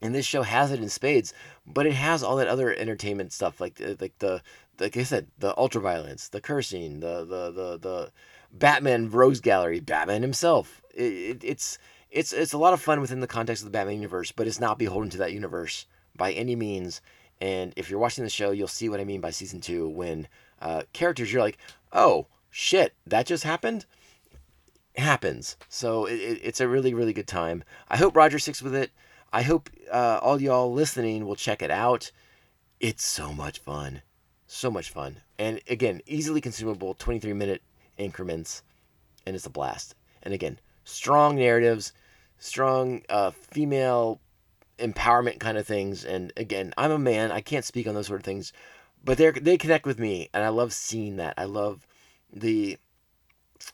and this show has it in spades. But it has all that other entertainment stuff, like uh, like the like I said, the ultraviolence, the cursing, the the the the Batman Rogues Gallery, Batman himself. It, it, it's it's it's a lot of fun within the context of the Batman universe, but it's not beholden to that universe by any means. And if you're watching the show, you'll see what I mean by season two when uh, characters you're like, oh shit, that just happened. happens. So it, it's a really really good time. I hope Roger sticks with it. I hope uh, all y'all listening will check it out. It's so much fun so much fun. And again, easily consumable 23 minute increments, and it's a blast. And again, strong narratives, strong uh, female empowerment kind of things. And again, I'm a man, I can't speak on those sort of things, but they they connect with me, and I love seeing that. I love the,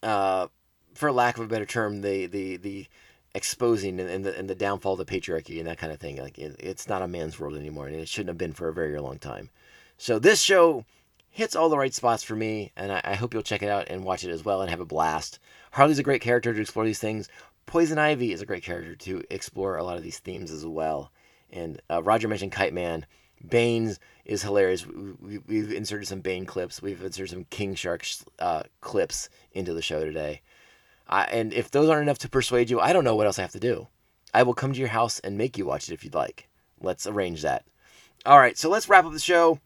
uh, for lack of a better term, the the the exposing and, the and the downfall of the patriarchy and that kind of thing. Like it, it's not a man's world anymore, and it shouldn't have been for a very long time. So this show hits all the right spots for me, and I, I, hope you'll check it out and watch it as well and have a blast. Harley's a great character to explore these things. Poison Ivy is a great character to explore a lot of these themes as well. And uh, Roger mentioned Kite Man. Bane's is hilarious. We, have we, inserted some Bane clips. We've inserted some King Shark uh, clips into the show today. I, and if those aren't enough to persuade you, I don't know what else I have to do. I will come to your house and make you watch it if you'd like. Let's arrange that. All right, so let's wrap up the show.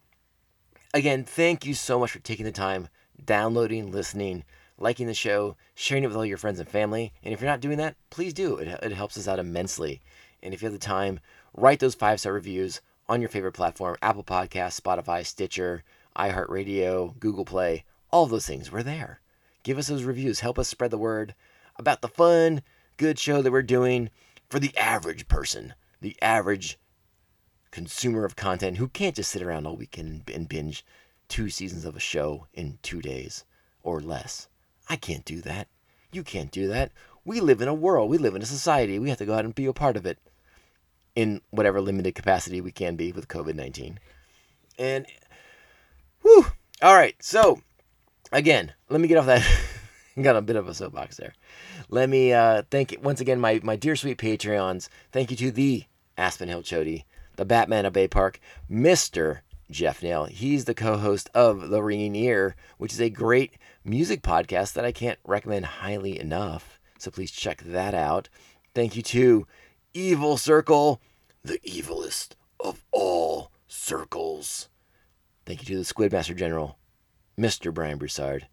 Again, thank you so much for taking the time, downloading, listening, liking the show, sharing it with all your friends and family. And if you're not doing that, please do. It, it helps us out immensely. And if you have the time, write those five star reviews on your favorite platform Apple Podcasts, Spotify, Stitcher, iHeartRadio, Google Play, all those things. We're there. Give us those reviews. Help us spread the word about the fun, good show that we're doing for the average person, the average consumer of content who can't just sit around all weekend and binge two seasons of a show in two days or less. I can't do that. You can't do that. We live in a world, we live in a society. We have to go out and be a part of it in whatever limited capacity we can be with COVID 19. And, whew. All right. So, again, let me get off that. (laughs) got a bit of a soapbox there. Let me uh, thank once again my, my dear sweet Patreons. Thank you to the Aspen Hill Chody the Batman of Bay Park, Mr. Jeff Nail. He's the co host of The Ringing Ear, which is a great music podcast that I can't recommend highly enough. So please check that out. Thank you to Evil Circle, the evilest of all circles. Thank you to the Squidmaster General, Mr. Brian Broussard,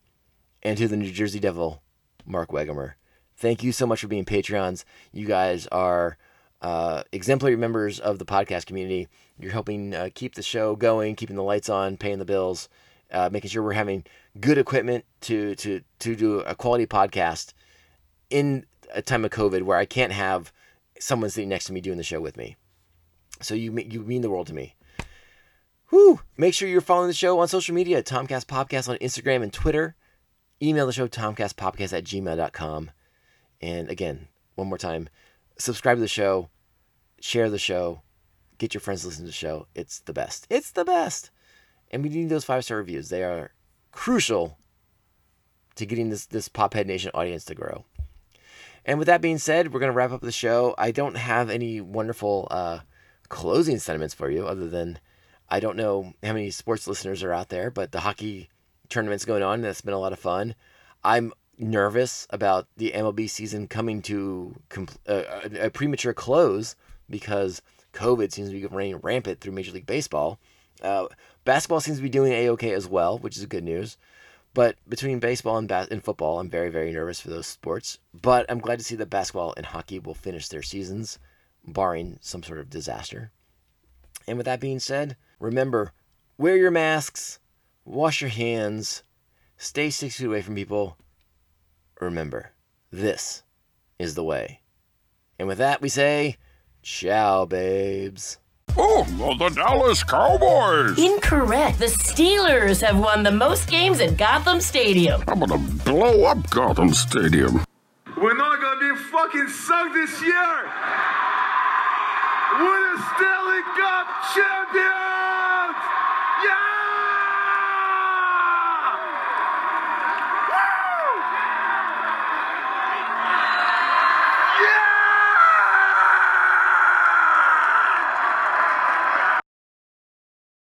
and to the New Jersey Devil, Mark Wegemer. Thank you so much for being Patreons. You guys are uh, exemplary members of the podcast community. You're helping uh, keep the show going, keeping the lights on, paying the bills, uh, making sure we're having good equipment to to to do a quality podcast in a time of COVID where I can't have someone sitting next to me doing the show with me. So you you mean the world to me. Whew. Make sure you're following the show on social media, Tomcast Podcast on Instagram and Twitter. Email the show, tomcastpodcast at gmail.com. And again, one more time, subscribe to the show, share the show, get your friends to listen to the show. It's the best. It's the best. And we need those five star reviews. They are crucial to getting this this Pophead Nation audience to grow. And with that being said, we're gonna wrap up the show. I don't have any wonderful uh, closing sentiments for you, other than I don't know how many sports listeners are out there, but the hockey tournament's going on. That's been a lot of fun. I'm nervous about the MLB season coming to compl- uh, a, a, premature close because COVID seems to be running rampant through Major League Baseball. Uh, basketball seems to be doing a okay as well, which is good news. But between baseball and, ba- and football, I'm very, very nervous for those sports. But I'm glad to see that basketball and hockey will finish their seasons, barring some sort of disaster. And with that being said, remember wear your masks, wash your hands, stay six feet away from people. Remember, this is the way. And with that, we say, ciao, babes. Oh, well, the Dallas Cowboys! Incorrect. The Steelers have won the most games at Gotham Stadium. I'm gonna blow up Gotham Stadium. We're not gonna be fucking sucked this year. We're the Stanley Cup champions!